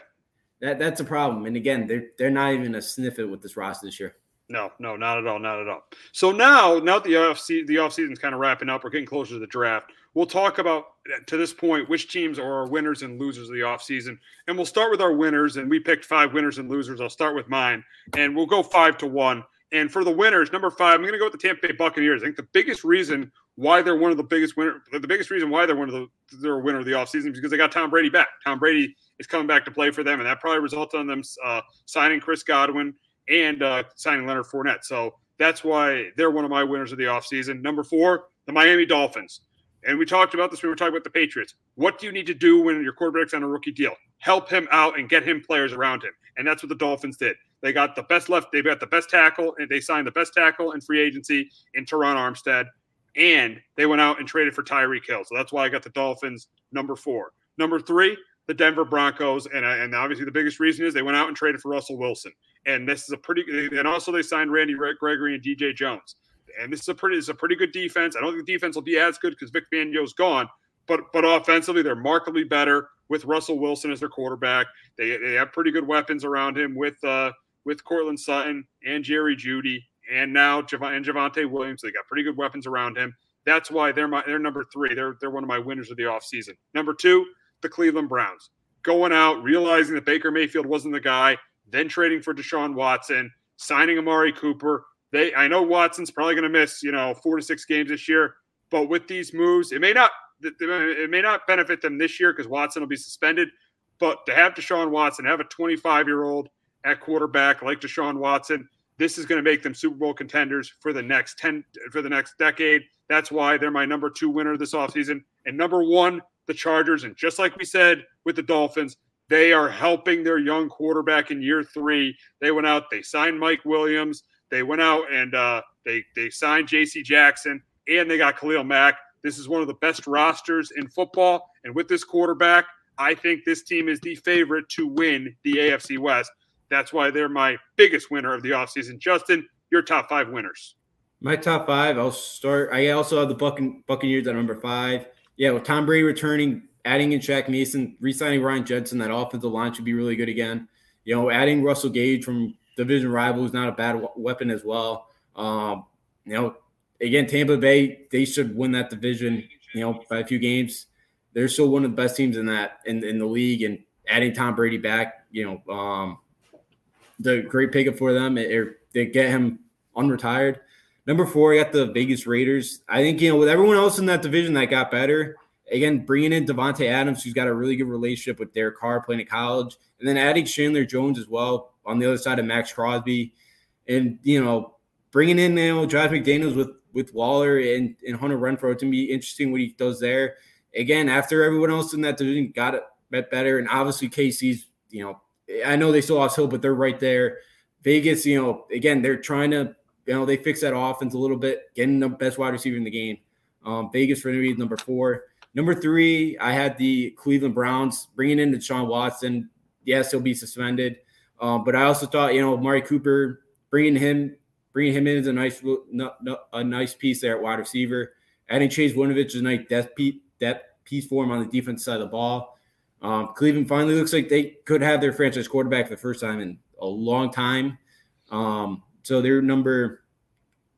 that that's a problem. And again, they're they're not even a sniff it with this roster this year. No, no, not at all, not at all. So now, now that the off the off season's kind of wrapping up, we're getting closer to the draft. We'll talk about to this point which teams are our winners and losers of the off season, and we'll start with our winners. And we picked five winners and losers. I'll start with mine, and we'll go five to one And for the winners, number five, I'm going to go with the Tampa Bay Buccaneers. I think the biggest reason why they're one of the biggest winner, the biggest reason why they're one of the they're a winner of the offseason is because they got Tom Brady back. Tom Brady is coming back to play for them, and that probably resulted in them uh, signing Chris Godwin and uh, signing Leonard Fournette. So that's why they're one of my winners of the offseason. Number four, the Miami Dolphins. And we talked about this when we were talking about the Patriots. What do you need to do when your quarterback's on a rookie deal? Help him out and get him players around him. And that's what the Dolphins did. They got the best left, they got the best tackle, and they signed the best tackle in free agency in Terron Armstead. And they went out and traded for Tyreek Hill. So that's why I got the Dolphins number four. Number three, the Denver Broncos. And, uh, and obviously the biggest reason is they went out and traded for Russell Wilson. And this is a pretty and also they signed Randy Gregory and DJ Jones. And this is a pretty this is a pretty good defense. I don't think the defense will be as good because Vic Fangio's gone, but but offensively they're markedly better with Russell Wilson as their quarterback. They, they have pretty good weapons around him with uh with Courtland Sutton and Jerry Jeudy and now Jav- and Javonte Williams. They got pretty good weapons around him. That's why they're my they're number three. They're they're one of my winners of the offseason. Number two, the Cleveland Browns. Going out, realizing that Baker Mayfield wasn't the guy, then trading for Deshaun Watson, signing Amari Cooper. They I know Watson's probably going to miss, you know, 4 to 6 games this year, but with these moves, it may not it may not benefit them this year because Watson will be suspended, but to have Deshaun Watson, have a 25-year-old at quarterback like Deshaun Watson, this is going to make them Super Bowl contenders for the next 10 for the next decade. That's why they're my number 2 winner this offseason. And number 1, the Chargers and just like we said with the Dolphins, they are helping their young quarterback in year three. They went out, they signed Mike Williams, they went out and uh, they they signed J.C. Jackson, and they got Khalil Mack. This is one of the best rosters in football, and with this quarterback, I think this team is the favorite to win the AFC West. That's why they're my biggest winner of the offseason. Justin, your top five winners. My top five, I'll start. I also have the Buccaneers at number five. Yeah, with Tom Brady returning, adding in Shaq Mason, re-signing Ryan Jensen, that offensive line should be really good again. You know, adding Russell Gage from division rival is not a bad weapon as well. Um, you know, again, Tampa Bay, they should win that division, you know, by a few games. They're still one of the best teams in that in, in the league, and adding Tom Brady back, you know, um, the great pickup for them. It, it, they get him unretired. Number four, I got the Vegas Raiders. I think you know with everyone else in that division that got better, again, bringing in Davante Adams, who's got a really good relationship with Derek Carr playing at college, and then adding Chandler Jones as well on the other side of Maxx Crosby, and you know, bringing in you know Josh McDaniels with with Waller and, and Hunter Renfrow to be interesting what he does there. Again, after everyone else in that division got it better, and obviously KC's, you know, I know they still lost Hill, but they're right there. Vegas, you know, again, they're trying to, you know, they fix that offense a little bit, getting the best wide receiver in the game. Um, Vegas for me number four. Number three, I had the Cleveland Browns bringing in Deshaun Watson. Yes, he'll be suspended, um, but I also thought you know Mari Cooper bringing him bringing him in is a nice a nice piece there at wide receiver. Adding Chase Winovich is a nice depth piece, depth piece for him on the defense side of the ball. Um, Cleveland finally looks like they could have their franchise quarterback for the first time in a long time. Um, so they're number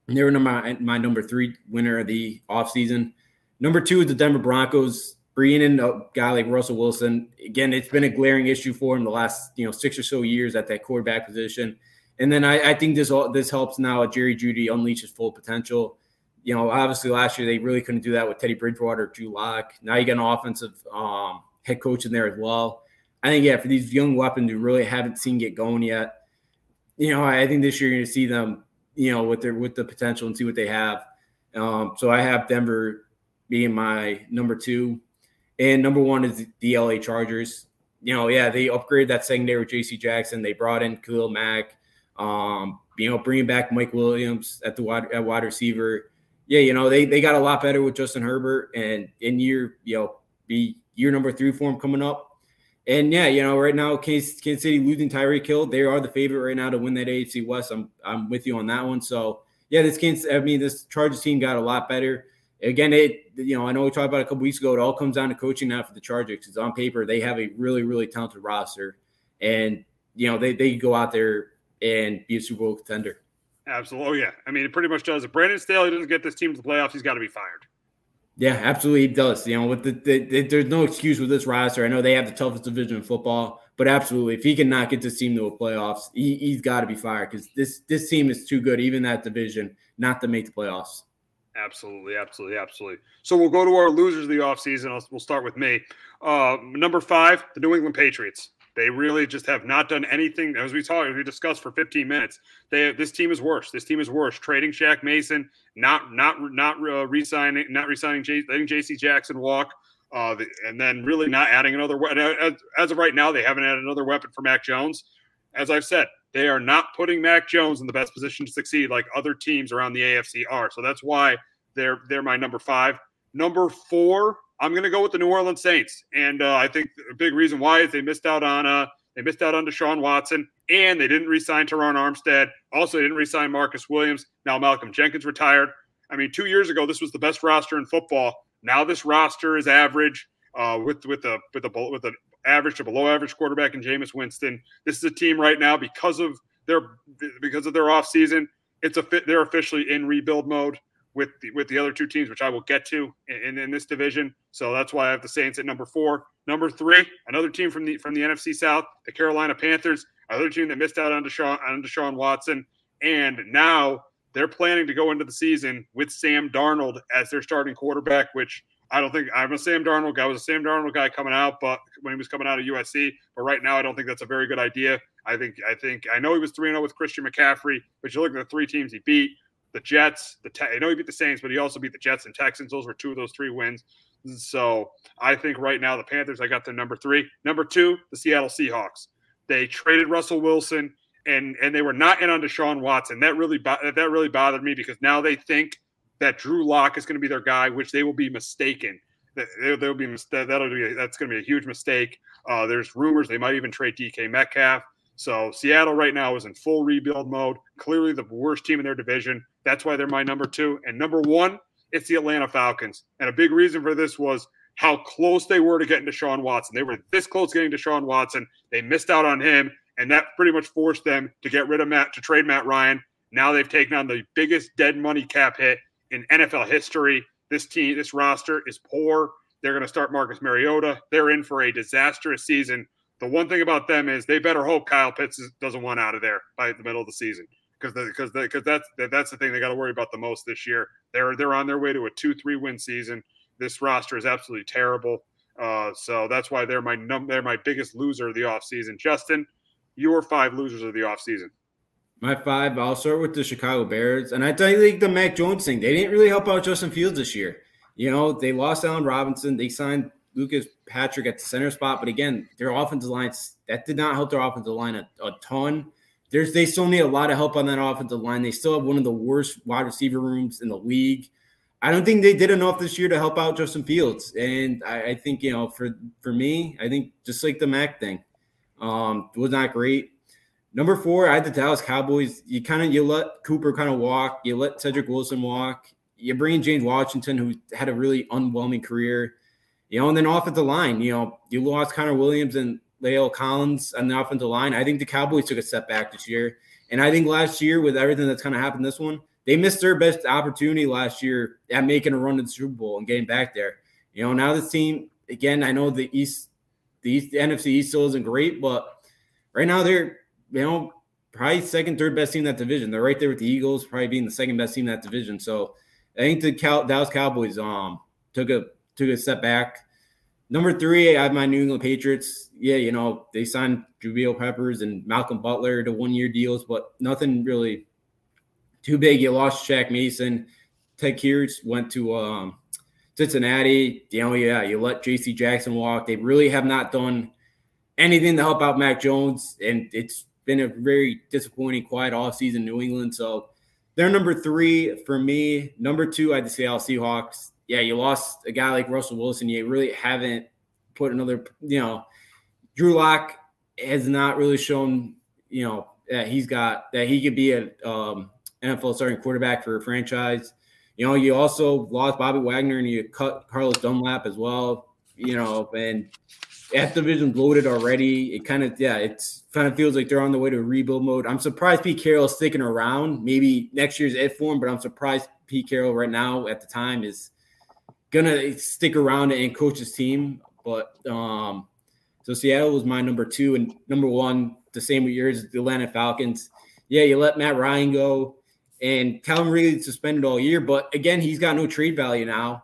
they were number my number three winner of the offseason. Number two is the Denver Broncos. Bringing in a guy like Russell Wilson. Again, it's been a glaring issue for him the last you know six or so years at that quarterback position. And then I, I think this all this helps now. Jerry Jeudy unleash his full potential. You know, obviously last year they really couldn't do that with Teddy Bridgewater, Drew Lock. Now you get an offensive um, head coach in there as well. I think yeah, for these young weapons who really haven't seen get going yet, you know, I think this year you're going to see them, you know, with their with the potential and see what they have. Um, so I have Denver being my number two. And number one is the LA Chargers. You know, yeah, they upgraded that secondary with JC Jackson. They brought in Khalil Mack. Um, you know, bringing back Mike Williams at the wide, at wide receiver. Yeah, you know, they, they got a lot better with Justin Herbert and in year, you know, be year number three for him coming up. And yeah, you know, right now, Kansas, Kansas City losing Tyreek Hill, they are the favorite right now to win that AFC West. I'm I'm with you on that one. So yeah, this Kansas, I mean, this Chargers team got a lot better again, it you know I know we talked about a couple weeks ago. It all comes down to coaching now for the Chargers. Because on paper they have a really really talented roster, and you know they they go out there and be a Super Bowl contender. Absolutely, oh, yeah. I mean, it pretty much does. If Brandon Staley doesn't get this team to the playoffs, he's got to be fired. Yeah, absolutely, he does. You know, with the, the, the, there's no excuse with this roster. I know they have the toughest division in football, But absolutely, if he cannot get this team to a playoffs, he, has got to be fired because this this team is too good, even that division, not to make the playoffs. Absolutely, absolutely, absolutely. So we'll go to our losers of the offseason. We'll start with me. Uh, number five, the New England Patriots. They really just have not done anything. As we talked, as we discussed for 15 minutes, they this team is worse. This team is worse. Trading Shaq Mason, not not not uh, resigning, not resigning, J, letting J.C. Jackson walk, uh, and then really not adding another. As, as of right now, they haven't added another weapon for Mac Jones. As I've said, they are not putting Mac Jones in the best position to succeed like other teams around the AFC are. So that's why they're they're my number five. Number four, I'm going to go with the New Orleans Saints, and uh, I think a big reason why is they missed out on uh, they missed out on Deshaun Watson, and they didn't re-sign Terron Armstead. Also, they didn't re-sign Marcus Williams. Now Malcolm Jenkins retired. I mean, two years ago, this was the best roster in football. Now this roster is average uh, with with a with a with an average to below average quarterback in Jameis Winston. This is a team right now because of their because of their offseason. It's a fit. They're officially in rebuild mode with the, with the other two teams, which I will get to in, in this division. So that's why I have the Saints at number four. Number three, another team from the from the NFC South, the Carolina Panthers, another team that missed out on Deshaun on Deshaun Watson, and now they're planning to go into the season with Sam Darnold as their starting quarterback, which I don't think I'm a Sam Darnold guy. I was a Sam Darnold guy coming out, but when he was coming out of USC, but right now I don't think that's a very good idea. I think I think I know he was 3 0 with Christian McCaffrey, but you look at the three teams he beat the Jets. The te- I know he beat the Saints, but he also beat the Jets and Texans. Those were two of those three wins. So I think right now the Panthers, I got their number three. Number two, the Seattle Seahawks. They traded Russell Wilson and and they were not in on Deshaun Watson. That really that really bothered me because now they think that Drew Lock is going to be their guy, which they will be mistaken. They'll be that'll be that's going to be a huge mistake. Uh, there's rumors they might even trade DK Metcalf. So Seattle right now is in full rebuild mode. Clearly the worst team in their division. That's why they're my number two. And number one, it's the Atlanta Falcons. And a big reason for this was how close they were to getting to Deshaun Watson. They were this close getting to Deshaun Watson. They missed out on him, and that pretty much forced them to get rid of Matt to trade Matt Ryan. Now they've taken on the biggest dead money cap hit in NFL history. This team, this roster is poor. They're going to start Marcus Mariota. They're in for a disastrous season. The one thing about them is they better hope Kyle Pitts doesn't want out of there by the middle of the season because because because that's that's the thing they got to worry about the most this year. They're they're on their way to a two three win season. This roster is absolutely terrible. Uh, so that's why they're my num they're my biggest loser of the offseason. Justin, your five losers of the offseason. My five, I'll start with the Chicago Bears. And I think the Mac Jones thing, they didn't really help out Justin Fields this year. You know, they lost Allen Robinson. They signed Lucas Patrick at the center spot. But again, their offensive lines, that did not help their offensive line a, a ton there's they still need a lot of help on that offensive line. They still have one of the worst wide receiver rooms in the league. I don't think they did enough this year to help out Justin Fields. And I, I think, you know, for for me, I think just like the Mac thing, um, was not great. Number four, I had the Dallas Cowboys. You kind of you let Cooper kind of walk, you let Cedric Wilson walk, you bring in James Washington, who had a really unwhelming career. You know, and then off at the line, you know, you lost Connor Williams and La'el Collins on the offensive line. I think the Cowboys took a step back this year. And I think last year, with everything that's kind of happened this one, they missed their best opportunity last year at making a run to the Super Bowl and getting back there. You know, now this team, again, I know the East, the East, the NFC East still isn't great, but right now they're, you know, probably second, third best team that division. They're right there with the Eagles, probably being the second best team in that division. So I think the Dallas Cowboys um took a took a step back. Number three, I have my New England Patriots. Yeah, you know, they signed Jabril Peppers and Malcolm Butler to one year deals, but nothing really too big. You lost Shaq Mason. Ted Karras went to um, Cincinnati. You know, yeah, you let JC Jackson walk. They really have not done anything to help out Mac Jones, and it's been a very disappointing, quiet off season New England. So they're number three for me. Number two, I had the Seattle Seahawks yeah, you lost a guy like Russell Wilson. You really haven't put another, you know, Drew Lock has not really shown, you know, that he's got that he could be an um, NFL starting quarterback for a franchise. You know, you also lost Bobby Wagner and you cut Carlos Dunlap as well. You know, and F division loaded already. It kind of yeah, it's kind of feels like they're on the way to rebuild mode. I'm surprised Pete Carroll is sticking around. Maybe next year's it for him, but I'm surprised Pete Carroll right now at the time is gonna stick around and coach his team. But um, So Seattle was my number two and number one, the same with yours, the Atlanta Falcons. Yeah, you let Matt Ryan go, and Calvin Ridley suspended all year, but again, he's got no trade value now.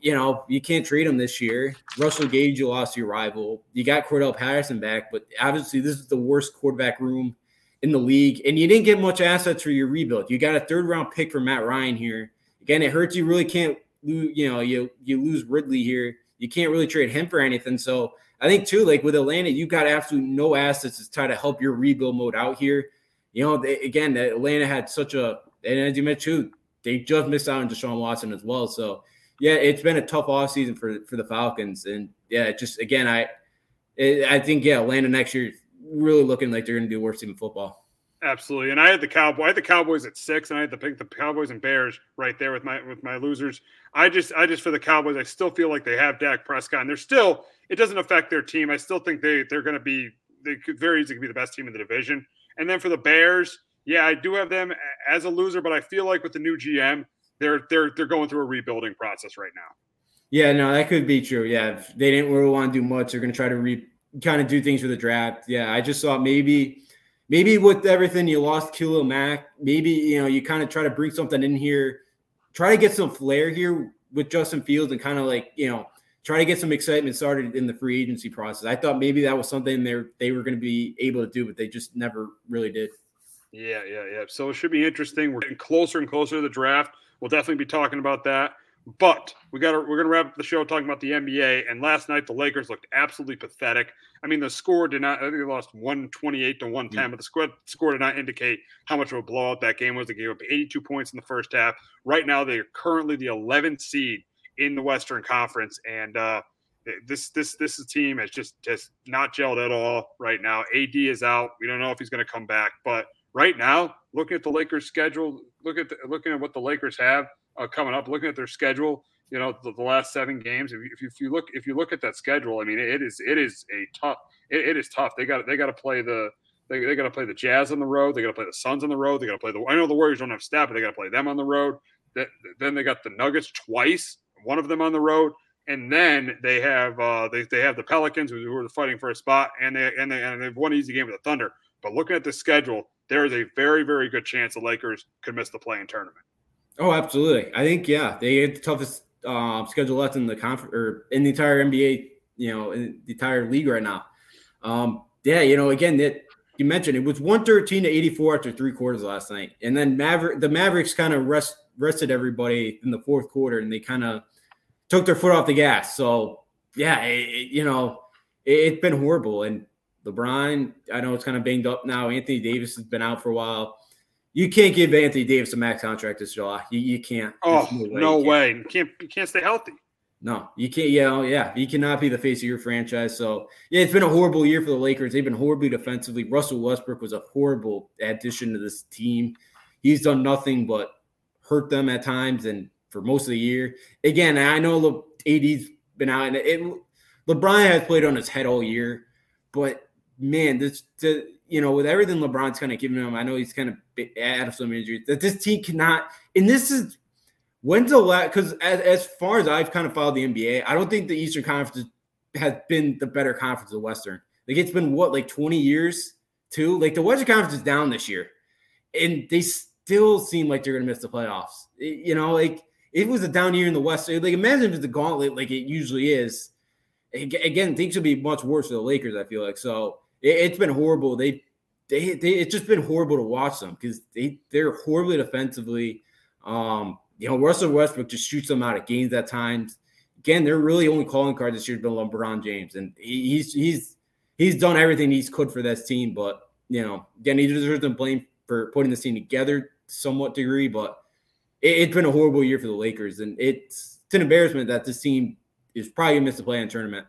You know, you can't trade him this year. Russell Gage, you lost your rival. You got Cordarrelle Patterson back, but obviously, this is the worst quarterback room in the league, and you didn't get much assets for your rebuild. You got a third round pick for Matt Ryan here. Again, it hurts. You really can't. You know, you you lose Ridley here. You can't really trade him for anything. So I think too, like with Atlanta, you got absolutely no assets to try to help your rebuild mode out here. You know, they, again, Atlanta had such a, and as you mentioned, too, they just missed out on Deshaun Watson as well. So yeah, it's been a tough off season for for the Falcons, and yeah, just again, I I think yeah, Atlanta next year really looking like they're going to do worse team in football. Absolutely, and I had the Cowboy. I had the Cowboys at six, and I had to pick the Cowboys and Bears right there with my with my losers. I just, I just for the Cowboys, I still feel like they have Dak Prescott, and they're still. It doesn't affect their team. I still think they they're going to be. They could very easily be the best team in the division. And then for the Bears, yeah, I do have them as a loser, but I feel like with the new GM, they're they're they're going through a rebuilding process right now. Yeah, no, that could be true. Yeah, if they didn't really want to do much. They're going to try to re kind of do things for the draft. Yeah, I just thought maybe maybe with everything you lost Khalil Mack, maybe you know you kind of try to bring something in here, try to get some flair here with Justin Fields and kind of like you know try to get some excitement started in the free agency process. I thought maybe that was something they they were going to be able to do, but they just never really did. Yeah, yeah, yeah. So it should be interesting. We're getting closer and closer to the draft. We'll definitely be talking about that. But we got we're gonna wrap up the show talking about the NBA. And last night the Lakers looked absolutely pathetic. I mean, the score did not. I think they lost one twenty eight to one ten, mm but the score score did not indicate how much of a blowout that game was. They gave up eighty two points in the first half. Right now they are currently the eleventh seed in the Western Conference, and uh, this this this team has just just not gelled at all right now. AD is out. We don't know if he's going to come back, but right now, looking at the Lakers' schedule, look at the, looking at what the Lakers have uh, coming up, looking at their schedule, you know, the, the last seven games. If you, if you, look if you look at that schedule, I mean, it is it is a tough. it, it is tough. They got they got to play the they, they got to play the Jazz on the road. They got to play the Suns on the road. They got to play the. I know the Warriors don't have Steph, but they got to play them on the road. That then they got the Nuggets twice, one of them on the road, and then they have uh, they, they have the Pelicans who are fighting for a spot, and they and they and they've one easy game with the Thunder. But looking at the schedule, there is a very very good chance the Lakers could miss the play-in tournament. Oh, absolutely. I think yeah, they had the toughest uh, schedule left in the conference or in the entire NBA. You know, in the entire league right now. Um, yeah, you know, again that you mentioned it was 113 to 84 after three quarters last night, and then Maverick the Mavericks kind of rest rested everybody in the fourth quarter, and they kind of took their foot off the gas. So yeah, it, you know, it, has been horrible. And LeBron, I know it's kind of banged up now. Anthony Davis has been out for a while. You can't give Anthony Davis a max contract this July. You, you can't. Oh no way! No you way. Can't. You can't. You can't stay healthy. No, you can't. Yeah, oh, yeah, you cannot be the face of your franchise. So yeah, it's been a horrible year for the Lakers. They've been horribly defensively. Russell Westbrook was a horrible addition to this team. He's done nothing but hurt them at times, and for most of the year. Again, I know AD's been out, and it, LeBron has played on his head all year, but man, this the, you know with everything LeBron's kind of giving him, I know he's kind of out of some injuries. That this team cannot, and this is when's the last? Because as, as far as I've kind of followed the NBA, I don't think the Eastern Conference has been the better conference of the Western. Like it's been what like twenty years too. Like the Western Conference is down this year, and they still seem like they're going to miss the playoffs. You know, like it was a down year in the West. Like imagine if it's a gauntlet like it usually is. Again, things would be much worse for the Lakers. I feel like so. It, has been horrible. They, they, they, it's just been horrible to watch them because they, they're horribly defensively. Um, you know, Russell Westbrook just shoots them out of games at times. Again, they're really only calling card this year has been LeBron James, and he's he's he's done everything he's could for this team. But you know, again, he deserves some blame for putting this team together somewhat degree. But it, has been a horrible year for the Lakers, and it's, it's an embarrassment that this team is probably going to miss the play in tournament.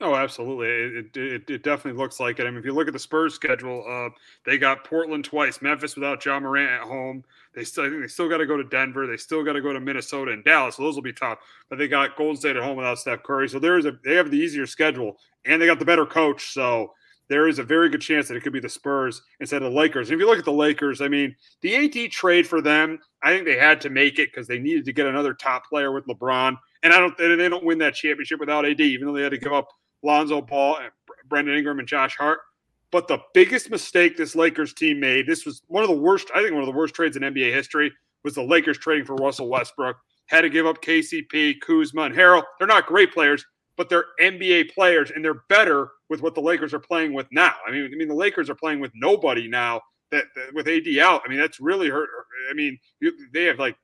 Oh, absolutely. It, it, it, definitely looks like it. I mean, if you look at the Spurs schedule, uh, they got Portland twice, Memphis without Ja Morant at home. They still, I think they still got to go to Denver. They still got to go to Minnesota and Dallas. So those will be tough. But they got Golden State at home without Steph Curry. So there is a, they have the easier schedule and they got the better coach. So there is a very good chance that it could be the Spurs instead of the Lakers. And if you look at the Lakers, I mean, the AD trade for them, I think they had to make it because they needed to get another top player with LeBron. And I don't, they don't win that championship without AD, even though they had to give up Lonzo Ball, and Brandon Ingram, and Josh Hart. But the biggest mistake this Lakers team made, this was one of the worst, I think one of the worst trades in NBA history, was the Lakers trading for Russell Westbrook. Had to give up KCP, Kuzma, and Harrell. They're not great players, but they're NBA players, and they're better with what the Lakers are playing with now. I mean, I mean, the Lakers are playing with nobody now. That, that with AD out, I mean, that's really hurt. I mean, you, they have like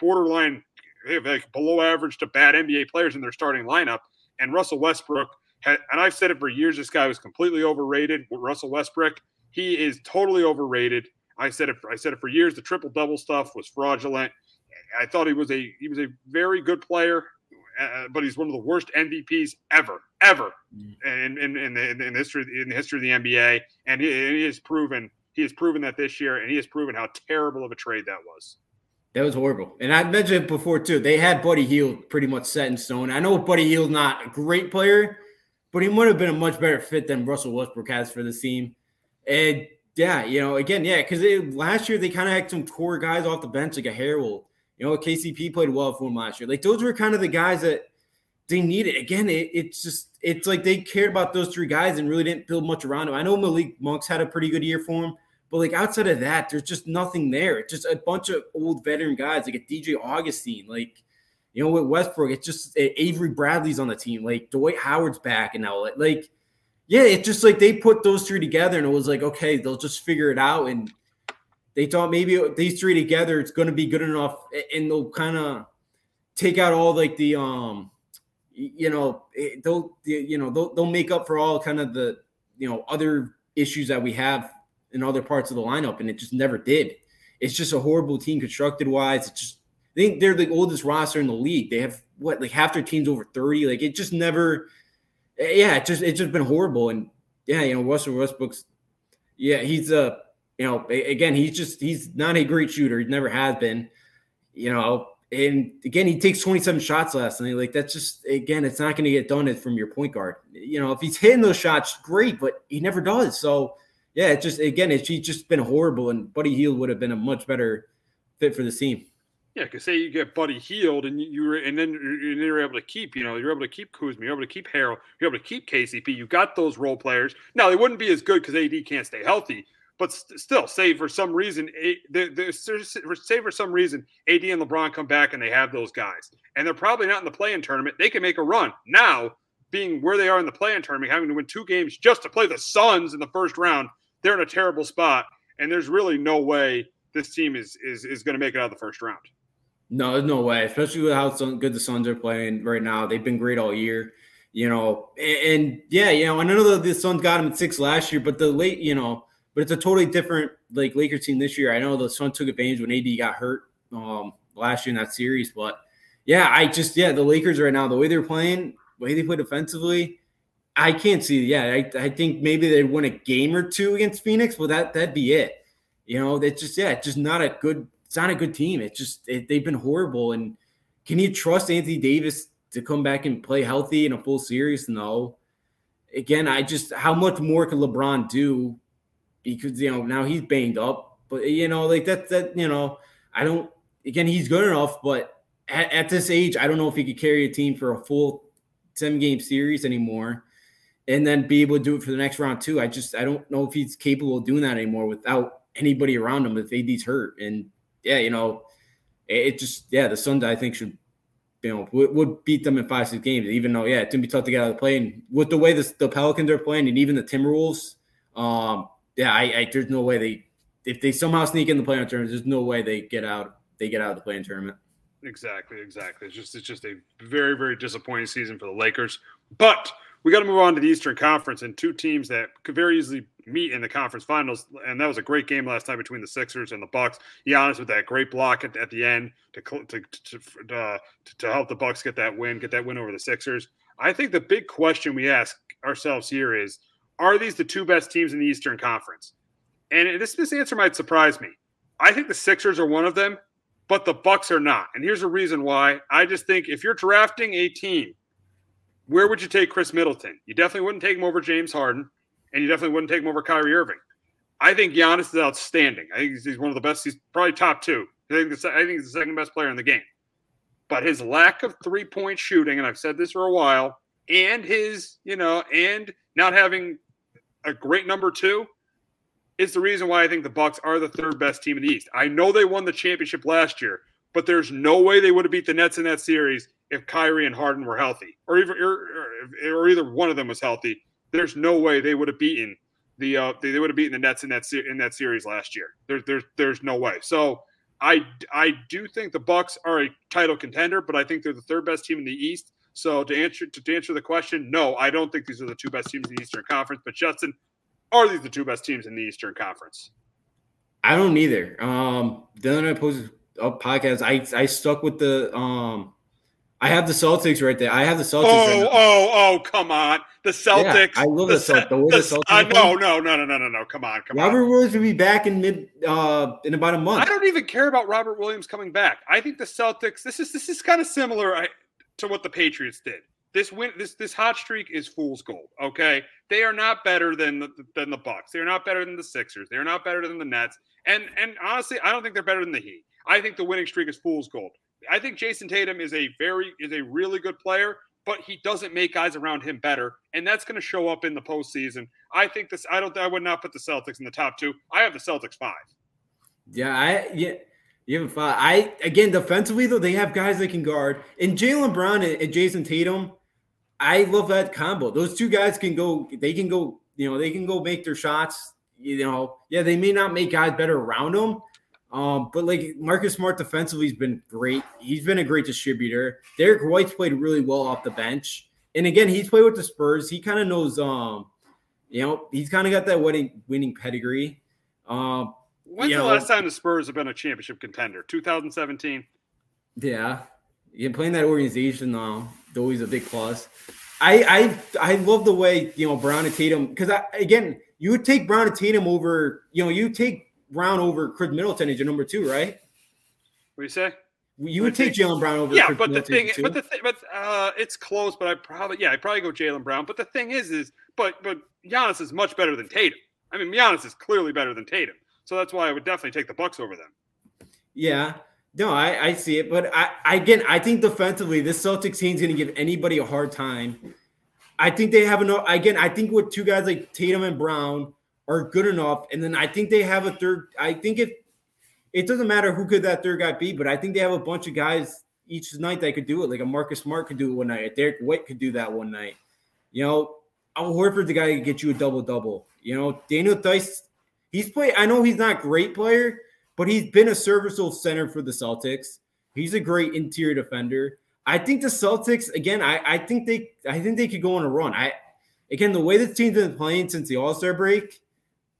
borderline, they have like below average to bad NBA players in their starting lineup, and Russell Westbrook and I've said it for years. This guy was completely overrated. Russell Westbrook, he is totally overrated. I said it. I said it for years. The triple double stuff was fraudulent. I thought he was a he was a very good player, uh, but he's one of the worst MVPs ever, ever, mm. in in in, the, in history in the history of the NBA. And he, and he has proven he has proven that this year, and he has proven how terrible of a trade that was. That was horrible. And I mentioned it before too. They had Buddy Hield pretty much set in stone. I know Buddy Hield's not a great player, but he might have been a much better fit than Russell Westbrook has for the team. And yeah, you know, again, yeah, because last year they kind of had some core guys off the bench, like a Harrell. You know, KCP played well for him last year. Like those were kind of the guys that they needed. Again, it, it's just it's like they cared about those three guys and really didn't build much around them. I know Malik Monk's had a pretty good year for him, but like outside of that, there's just nothing there. It's just a bunch of old veteran guys, like a DJ Augustin, like you know, with Westbrook, it's just Avery Bradley's on the team, like Dwight Howard's back, and now like yeah, it's just like they put those three together and it was like, okay, they'll just figure it out. And they thought maybe these three together, it's going to be good enough. And they'll kind of take out all like the, um, you know, they'll, you know, they'll, they'll make up for all kind of the, you know, other issues that we have in other parts of the lineup. And it just never did. It's just a horrible team constructed wise. It's just, I think they're the oldest roster in the league. They have what, like half their team's over 30. Like it just never, yeah, it just it's just been horrible. And yeah, you know, Russell Westbrook's yeah, he's a uh, you know, again, he's just he's not a great shooter. He never has been. You know, and again, he takes 27 shots last night. Like that's just again, it's not going to get done from your point guard. You know, if he's hitting those shots, great, but he never does. So yeah, it just again, it's he's just been horrible. And Buddy Hield would have been a much better fit for the team. Yeah, because say you get Buddy Hield and you were, and then you're able to keep, you know, you're able to keep Kuzma, you're able to keep Harrell, you're able to keep KCP. You got those role players. Now they wouldn't be as good because AD can't stay healthy, but st- still, say for some reason, they, say for some reason, AD and LeBron come back and they have those guys, and they're probably not in the play-in tournament. They can make a run now, being where they are in the play-in tournament, having to win two games just to play the Suns in the first round. They're in a terrible spot, and there's really no way this team is is is going to make it out of the first round. No, there's no way, especially with how good the Suns are playing right now. They've been great all year, you know. And, and yeah, you know, I know the, the Suns got him at six last year, but the late, you know, but it's a totally different like Lakers team this year. I know the Suns took advantage when AD got hurt um, last year in that series, but yeah, I just yeah, the Lakers right now, the way they're playing, the way they play defensively, I can't see. Yeah, I, I think maybe they'd win a game or two against Phoenix, but that that'd be it. You know, that's just yeah, just not a good it's not a good team. It's just it, they've been horrible. And can you trust Anthony Davis to come back and play healthy in a full series? No. Again, I just how much more can LeBron do? Because you know now he's banged up, but you know like that that you know I don't. Again, he's good enough, but at, at this age, I don't know if he could carry a team for a full ten game series anymore and then be able to do it for the next round too. I just I don't know if he's capable of doing that anymore without anybody around him if AD's hurt. And yeah, you know, it, it just yeah, the Suns I think should you know would, would, beat them in five six games. Even though yeah, it's gonna be tough to get out of the play. And with the way the, the Pelicans are playing, and even the Timberwolves, um, yeah, I, I there's no way they if they somehow sneak in the play-in tournament, there's no way they get out they get out of the play-in tournament. Exactly, exactly. It's just it's just a very very disappointing season for the Lakers, but we got to move on to the Eastern Conference and two teams that could very easily meet in the conference finals. And that was a great game last night between the Sixers and the Bucks. Giannis with that great block at, at the end to to to, uh, to help the Bucks get that win, get that win over the Sixers. I think the big question we ask ourselves here is: Are these the two best teams in the Eastern Conference? And this this answer might surprise me. I think the Sixers are one of them, but the Bucks are not. And here's a reason why. I just think if you're drafting a team where would you take Khris Middleton? You definitely wouldn't take him over James Harden, and you definitely wouldn't take him over Kyrie Irving. I think Giannis is outstanding. I think he's one of the best. He's probably top two. I think, I think he's the second best player in the game. But his lack of three point shooting, and I've said this for a while, and his, you know, and not having a great number two is the reason why I think the Bucks are the third best team in the East. I know they won the championship last year, but there's no way they would have beat the Nets in that series if Kyrie and Harden were healthy, or even or, or either one of them was healthy. There's no way they would have beaten the uh, they, they would have beaten the Nets in that se- in that series last year. There's there's there's no way. So I I do think the Bucks are a title contender, but I think they're the third best team in the East. So to answer to, to answer the question, no, I don't think these are the two best teams in the Eastern Conference. But Justin, are these the two best teams in the Eastern Conference? I don't either. Um, then I posted a podcast. I I stuck with the um. I have the Celtics right there. I have the Celtics. Oh, right oh, oh! Come on, the Celtics. Yeah, I love the, the Celtics. The the, the Celtics uh, no, no, no, no, no, no, no! Come on, come Robert on. Robert Williams will be back in mid uh in about a month. I don't even care about Robert Williams coming back. I think the Celtics. This is this is kind of similar to what the Patriots did. This win, this this hot streak is fool's gold. Okay, they are not better than the than the Bucks. They are not better than the Sixers. They are not better than the Nets. And and honestly, I don't think they're better than the Heat. I think the winning streak is fool's gold. I think Jayson Tatum is a very is a really good player, but he doesn't make guys around him better, and that's going to show up in the postseason. I think this. I don't. I would not put the Celtics in the top two. I have the Celtics five. Yeah, I yeah. You have five. I again defensively though they have guys that can guard, and Jaylen Brown and, and Jayson Tatum. I love that combo. Those two guys can go. They can go. You know, they can go make their shots. You know, yeah, they may not make guys better around them, um, but like Marcus Smart defensively has been great. He's been a great distributor. Derrick White's played really well off the bench. And again, he's played with the Spurs. He kind of knows um, you know, he's kind of got that winning winning pedigree. Um When's the know, last time the Spurs have been a championship contender? 2017. Yeah. Yeah, playing that organization um always a big plus. I I I love the way you know Brown and Tatum because I again you would take Brown and Tatum over you know you take Brown over Khris Middleton as your number two, right? What do you say? You would take Jaylen Brown over. Yeah, Khris but Middleton the thing, but the thing, but uh, it's close. But I probably, yeah, I probably go Jaylen Brown. But the thing is, is but but Giannis is much better than Tatum. I mean, Giannis is clearly better than Tatum. So that's why I would definitely take the Bucks over them. Yeah, no, I, I see it, but I, I again, I think defensively, this Celtics team is going to give anybody a hard time. I think they have enough. Again, I think with two guys like Tatum and Brown are good enough, and then I think they have a third. I think if it doesn't matter who could that third guy be, but I think they have a bunch of guys each night that could do it. Like a Marcus Smart could do it one night. A Derrick White could do that one night. You know, Al Horford's the guy to get you a double double. You know, Daniel Theis, he's played. I know he's not a great player, but he's been a serviceable center for the Celtics. He's a great interior defender. I think the Celtics again. I, I think they I think they could go on a run. I again the way this team's been playing since the All Star break,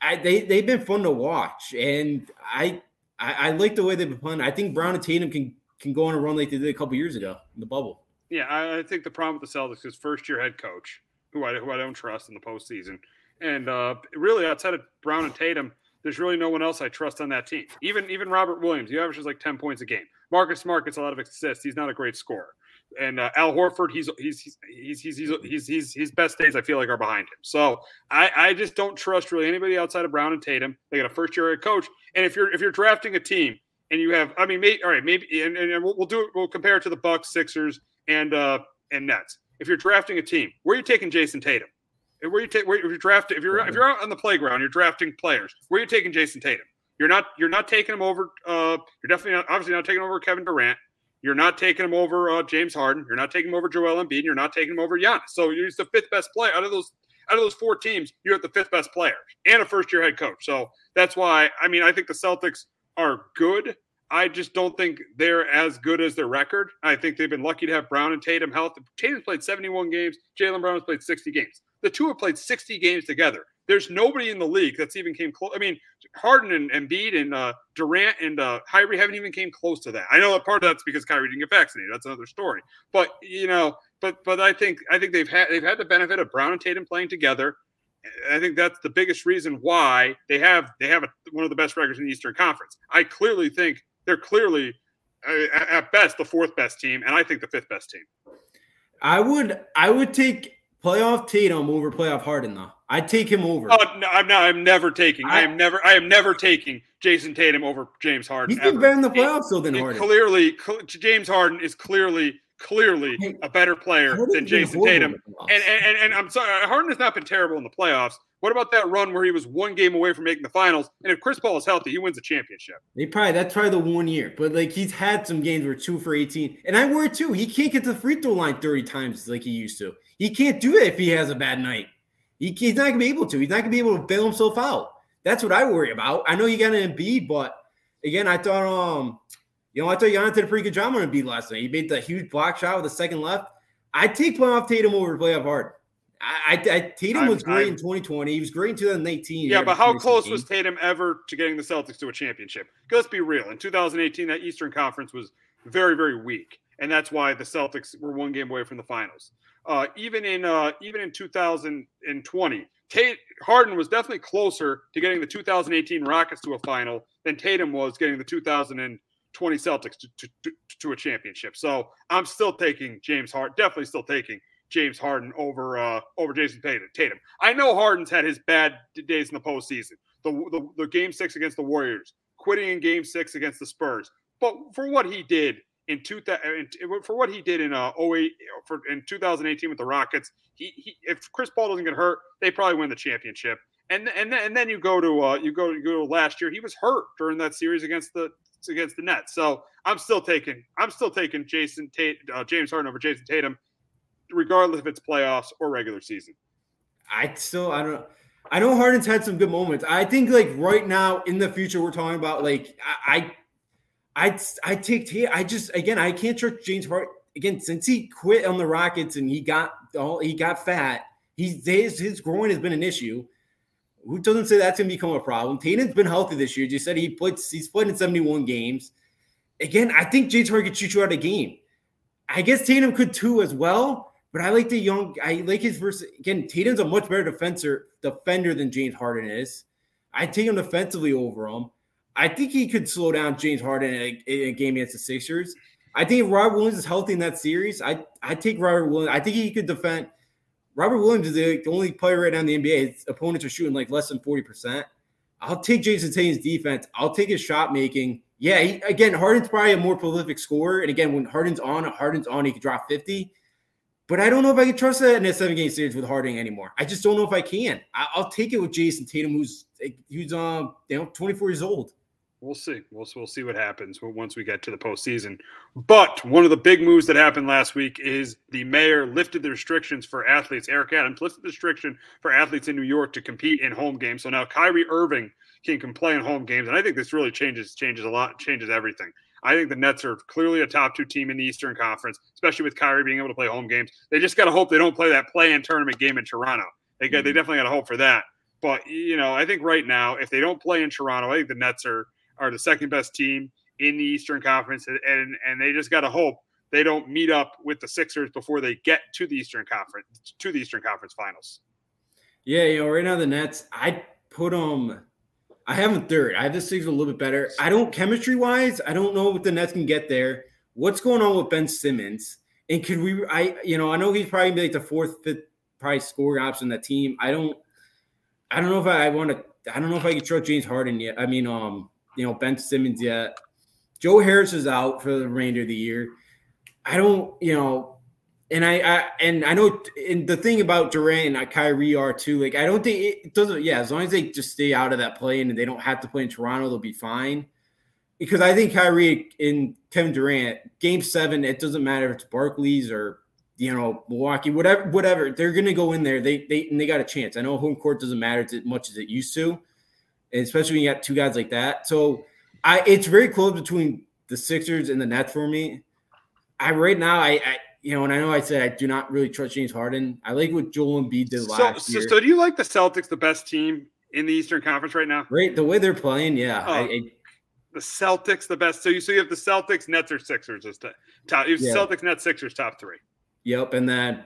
I they they've been fun to watch, and I, I I like the way they've been playing. I think Brown and Tatum can can go on a run like they did a couple years ago in the bubble. Yeah, I, I think the problem with the Celtics is first year head coach, who I who I don't trust in the postseason, and uh, really outside of Brown and Tatum, there's really no one else I trust on that team. Even even Robert Williams, he averages like ten points a game. Marcus Smart gets a lot of assists. He's not a great scorer. And uh, Al Horford, he's he's he's he's he's he's he's his best days I feel like are behind him. So I I just don't trust really anybody outside of Brown and Tatum. They got a first year head coach, and if you're if you're drafting a team and you have I mean maybe all right maybe and, and we'll, we'll do it we'll compare it to the Bucks, Sixers, and uh and Nets. If you're drafting a team, where are you taking Jayson Tatum? Where you take where you're drafting if you're if you're out on the playground, you're drafting players. Where are you taking Jayson Tatum? You're not you're not taking him over. Uh, you're definitely not, obviously not taking over Kevin Durant. You're not taking him over uh, James Harden. You're not taking him over Joel Embiid. You're not taking him over Giannis. So he's the fifth best player out of those out of those four teams. You're at the fifth best player and a first year head coach. So that's why I mean I think the Celtics are good. I just don't think they're as good as their record. I think they've been lucky to have Brown and Tatum healthy. Tatum's played 71 games. Jaylen Brown has played 60 games. The two have played 60 games together. There's nobody in the league that's even came close. I mean, Harden and Embiid and uh, Durant and uh, Kyrie haven't even came close to that. I know that part of that's because Kyrie didn't get vaccinated. That's another story. But you know, but but I think I think they've had they've had the benefit of Brown and Tatum playing together. I think that's the biggest reason why they have they have a, one of the best records in the Eastern Conference. I clearly think they're clearly uh, at best the fourth best team, and I think the fifth best team. I would I would take playoff Tatum over playoff Harden though. I'd take him over. Oh no, I'm not. I'm never taking. I, I am never. I am never taking Jayson Tatum over James Harden. He's been better in the playoffs though than Harden. Clearly, James Harden is clearly clearly a better player than Jayson Tatum. And, and and I'm sorry, uh, Harden has not been terrible in the playoffs. What about that run where he was one game away from making the finals? And if Chris Paul is healthy, he wins the championship. He probably that's probably the one year, but like he's had some games where two for 18. And I worry too, he can't get to the free throw line 30 times like he used to. He can't do it if he has a bad night. He, he's not gonna be able to. He's not gonna be able to bail himself out. That's what I worry about. I know you got an Embiid, but again, I thought um you know, I thought Giannis did a pretty good job on Embiid last night. He made that huge block shot with the second left. I'd take playoff Tatum over playoff Harden. I, I, I Tatum was great I'm, in 2020. He was great in 2018. Yeah, but how close was Tatum ever to getting the Celtics to a championship? Let's be real. In 2018, that Eastern Conference was very, very weak, and that's why the Celtics were one game away from the finals. Uh, even in uh, even in 2020, Tate Harden was definitely closer to getting the 2018 Rockets to a final than Tatum was getting the 2020 Celtics to, to, to, to a championship. So I'm still taking James Harden, definitely still taking James Harden over uh, over Jayson Tatum. I know Harden's had his bad days in the postseason. The, the the game six against the Warriors, quitting in game six against the Spurs. But for what he did in two for what he did in uh 08 for in 2018 with the Rockets, he, he if Chris Paul doesn't get hurt, they probably win the championship. And and then, and then you go to uh, you go you go to last year. He was hurt during that series against the against the Nets. So I'm still taking I'm still taking Jason Tate, uh, James Harden over Jayson Tatum, regardless if it's playoffs or regular season. I still I don't. I know Harden's had some good moments. I think like right now in the future we're talking about like I I I, I take Tate. I just again I can't trust James Harden again since he quit on the Rockets and he got all he got fat. He's his his groin has been an issue. Who doesn't say that's going to become a problem? Tatum's been healthy this year. You said he puts he's played in 71 games. Again, I think James Harden could shoot you out of game. I guess Tatum could too as well, but I like the young. I like his verse. Again, Tatum's a much better defender defender than James Harden is. I take him defensively over him. I think he could slow down James Harden in a, in a game against the Sixers. I think Robert Williams is healthy in that series, I I take Robert Williams. I think he could defend. Robert Williams is the only player right now in the NBA. His opponents are shooting like less than 40%. I'll take Jayson Tatum's defense. I'll take his shot making. Yeah, he, again, Harden's probably a more prolific scorer. And again, when Harden's on, Harden's on, he could drop 50. But I don't know if I can trust that in a seven game series with Harden anymore. I just don't know if I can. I, will take it with Jayson Tatum, who's who's um you know 24 years old. We'll see. We'll, we'll see what happens once we get to the postseason. But one of the big moves that happened last week is the mayor lifted the restrictions for athletes. Eric Adams lifted the restriction for athletes in New York to compete in home games. So now Kyrie Irving can, can play in home games. And I think this really changes changes a lot, changes everything. I think the Nets are clearly a top two team in the Eastern Conference, especially with Kyrie being able to play home games. They just got to hope they don't play that play in tournament game in Toronto. They, got, mm-hmm. they definitely got to hope for that. But, you know, I think right now, if they don't play in Toronto, I think the Nets are – are the second best team in the Eastern Conference, and and, they just got to hope they don't meet up with the Sixers before they get to the Eastern Conference to the Eastern Conference Finals. Yeah, you know, right now the Nets, I put them. I have them third. I have the Sixers a little bit better. I don't chemistry wise. I don't know if the Nets can get there. What's going on with Ben Simmons? And could we? I you know I know he's probably like the fourth, fifth, probably scoring option in that team. I don't. I don't know if I, I want to. I don't know if I can trust James Harden yet. I mean, um, you know, Ben Simmons yet. Joe Harris is out for the remainder of the year. I don't, you know, and I, I and I know, and the thing about Durant and Kyrie are too. Like, I don't think it doesn't. Yeah, as long as they just stay out of that play and they don't have to play in Toronto, they'll be fine. Because I think Kyrie and Kevin Durant, Game Seven, it doesn't matter if it's Barclays or you know Milwaukee, whatever, whatever. They're gonna go in there. They they and they got a chance. I know home court doesn't matter as much as it used to, especially when you got two guys like that. So I it's very close between the Sixers and the Nets for me. I right now I, I you know, and I know I said I do not really trust James Harden. I like what Joel Embiid did last so, year. So, do you like the Celtics the best team in the Eastern Conference right now? Right, the way they're playing, yeah. Oh, I, I, the Celtics the best. So you so you have the Celtics, Nets, or Sixers as top. You have yeah. Celtics, Nets, Sixers top three. Yep, and then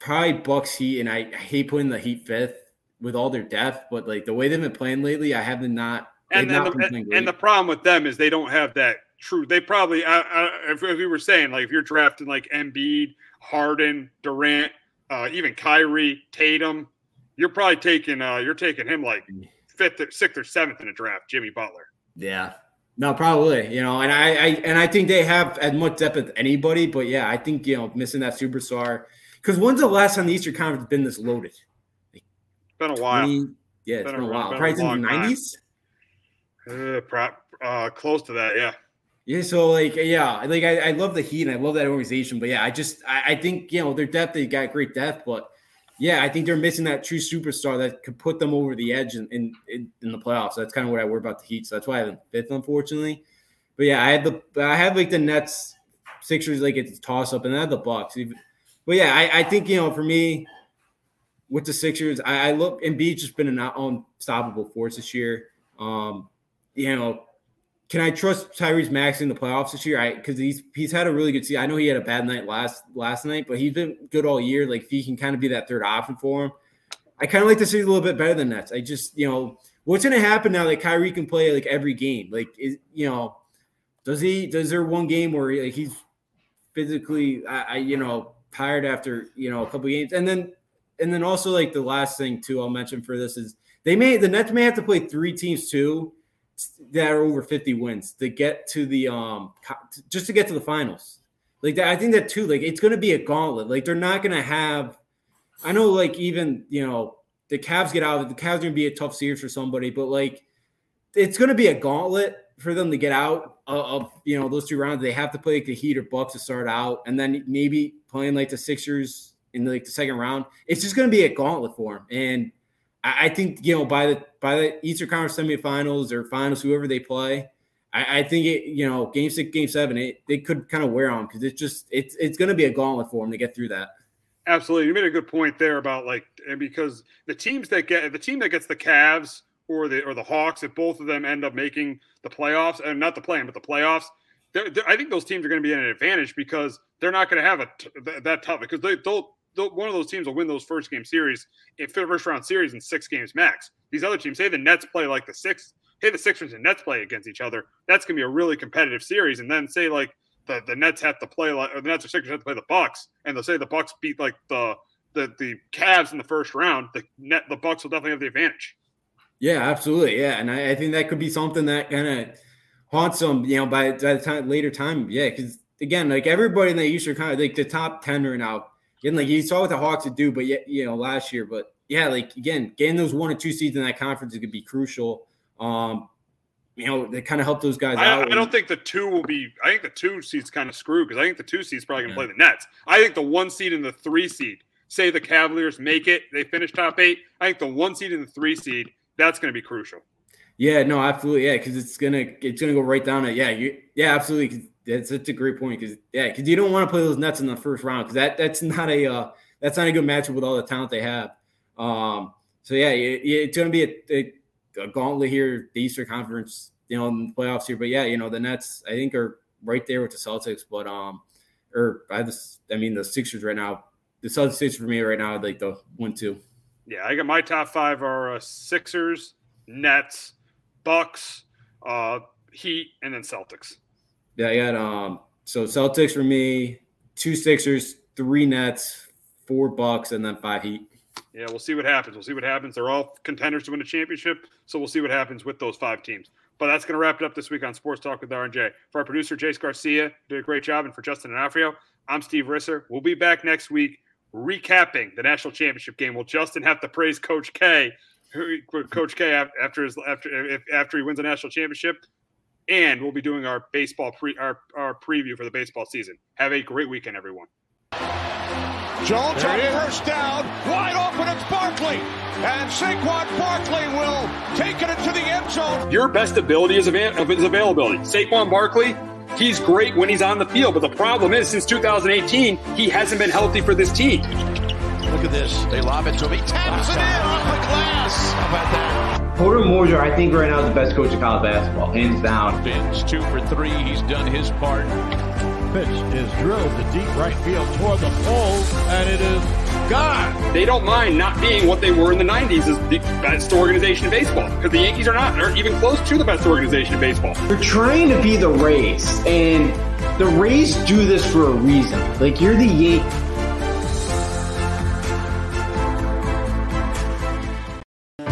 probably Bucks, Heat, and I, I hate putting the Heat fifth with all their depth, but like the way they've been playing lately, I haven't not. And, not the, and the problem with them is they don't have that true. They probably, uh, uh, if, we were saying, like if you're drafting like Embiid, Harden, Durant, uh, even Kyrie, Tatum, you're probably taking uh, you're taking him like fifth, or, sixth, or seventh in a draft. Jimmy Butler. Yeah, No, probably. You know, and I, I and I think they have as much depth as anybody. But yeah, I think you know missing that superstar. Because when's the last time the Eastern Conference been this loaded? Been a while. 20, yeah, it's been, been a, while. Been Probably in the nineties. Uh, uh, close to that, yeah. Yeah, so like yeah, like I, I love the Heat and I love that organization, but yeah, I just I, I think you know their depth they got great depth, but yeah, I think they're missing that true superstar that could put them over the edge in in, in the playoffs. So that's kind of what I worry about the Heat. So that's why I have them fifth, unfortunately. But yeah, I had the I have like the Nets, Sixers like it's toss up, and I have the Bucks. But yeah, I, I think you know for me with the Sixers, I, I look Embiid's just been an unstoppable force this year. Um, you know, can I trust Tyrese Max in the playoffs this year? I because he's he's had a really good season. I know he had a bad night last last night, but he's been good all year. Like he can kind of be that third option for him. I kind of like to see a little bit better than that. I just you know what's going to happen now that Kyrie can play like every game. Like is you know does he does there one game where like he's physically I, I you know tired after you know a couple games and then and then also like the last thing too I'll mention for this is they may the Nets may have to play three teams too that are over 50 wins to get to the um just to get to the finals. Like that, I think that too. Like it's going to be a gauntlet. Like they're not going to have. I know, like even you know the Cavs get out. The Cavs going to be a tough series for somebody, but like it's going to be a gauntlet for them to get out of, of, you know those two rounds. They have to play like the Heat or Bucks to start out, and then maybe playing like the Sixers in like the second round. It's just going to be a gauntlet for them, and I, I, think you know by the by the Eastern Conference semifinals or finals, whoever they play, I, I think it you know game six, game seven, it they could kind of wear on because it's just it's it's going to be a gauntlet for them to get through that. Absolutely, you made a good point there about like and because the teams that get the team that gets the Cavs or the or the Hawks, if both of them end up making the playoffs and not the play but the playoffs, they're, they're, I think those teams are going to be in an advantage because they're not going to have a that tough because they, they'll one of those teams will win those first game series, if first round series in six games max. These other teams, say the Nets play like the six, hey the Sixers and Nets play against each other. That's gonna be a really competitive series. And then say like the, the Nets have to play like or the Nets or Sixers have to play the Bucks, and they'll say the Bucks beat like the the the Cavs in the first round. The net the Bucks will definitely have the advantage. Yeah, absolutely. Yeah, and I, I think that could be something that kind of haunts them. You know, by, by the time later time. Yeah, because again, like everybody in the Eastern kind of like the top ten right now again, like you saw what the Hawks would do, but yet, you know, last year, but yeah, like again, getting those one or two seeds in that conference is gonna be crucial. Um, you know, they kind of help those guys I, out. I don't think the two will be. I think the two seeds kind of screwed because I think the two seeds probably gonna yeah. play the Nets. I think the one seed and the three seed. Say the Cavaliers make it, they finish top eight. I think the one seed and the three seed that's going to be crucial. Yeah, no, absolutely, yeah, because it's gonna it's gonna go right down it. Yeah, you, yeah, absolutely. That's, that's a great point because yeah, because you don't want to play those Nets in the first round because that that's not a uh, that's not a good matchup with all the talent they have. Um, so yeah, it, it's going to be a, a, a, gauntlet here, the Eastern Conference, you know, in the playoffs here. But yeah, you know, the Nets I think are right there with the Celtics, but um, or I just I mean the Sixers right now. The Celtics for me right now, like the one two. Yeah, I got my top five are uh, Sixers, Nets, Bucks, uh, Heat, and then Celtics. Yeah, I got um so Celtics for me, two Sixers, three Nets, four Bucks, and then five Heat. Yeah, we'll see what happens. We'll see what happens. They're all contenders to win a championship, so we'll see what happens with those five teams. But that's going to wrap it up this week on Sports Talk with RJ. For our producer, Jace Garcia, did a great job. And for Justin D'Onofrio, I'm Steve Risser. We'll be back next week recapping the national championship game. Will Justin have to praise Coach K, Coach K after his after if, after he wins a national championship? And we'll be doing our baseball pre our, our preview for the baseball season. Have a great weekend, everyone. Jones on first down, wide open. It's Barkley, and Saquon Barkley will take it into the end zone. Your best ability is, av- is availability. Saquon Barkley, he's great when he's on the field, but the problem is since 2018, he hasn't been healthy for this team. Look at this. They lob it to him. He taps it in off the glass. How about that? Porter Moser, I think right now is the best coach of college basketball, hands down. Fins two for three. He's done his part. Pitch is drilled to deep right field toward the pole, and it is gone. They don't mind not being what they were in the 90s as the best organization in baseball because the Yankees are not. They're even close to the best organization in baseball. They're trying to be the Rays, and the Rays do this for a reason. Like, you're the Yankees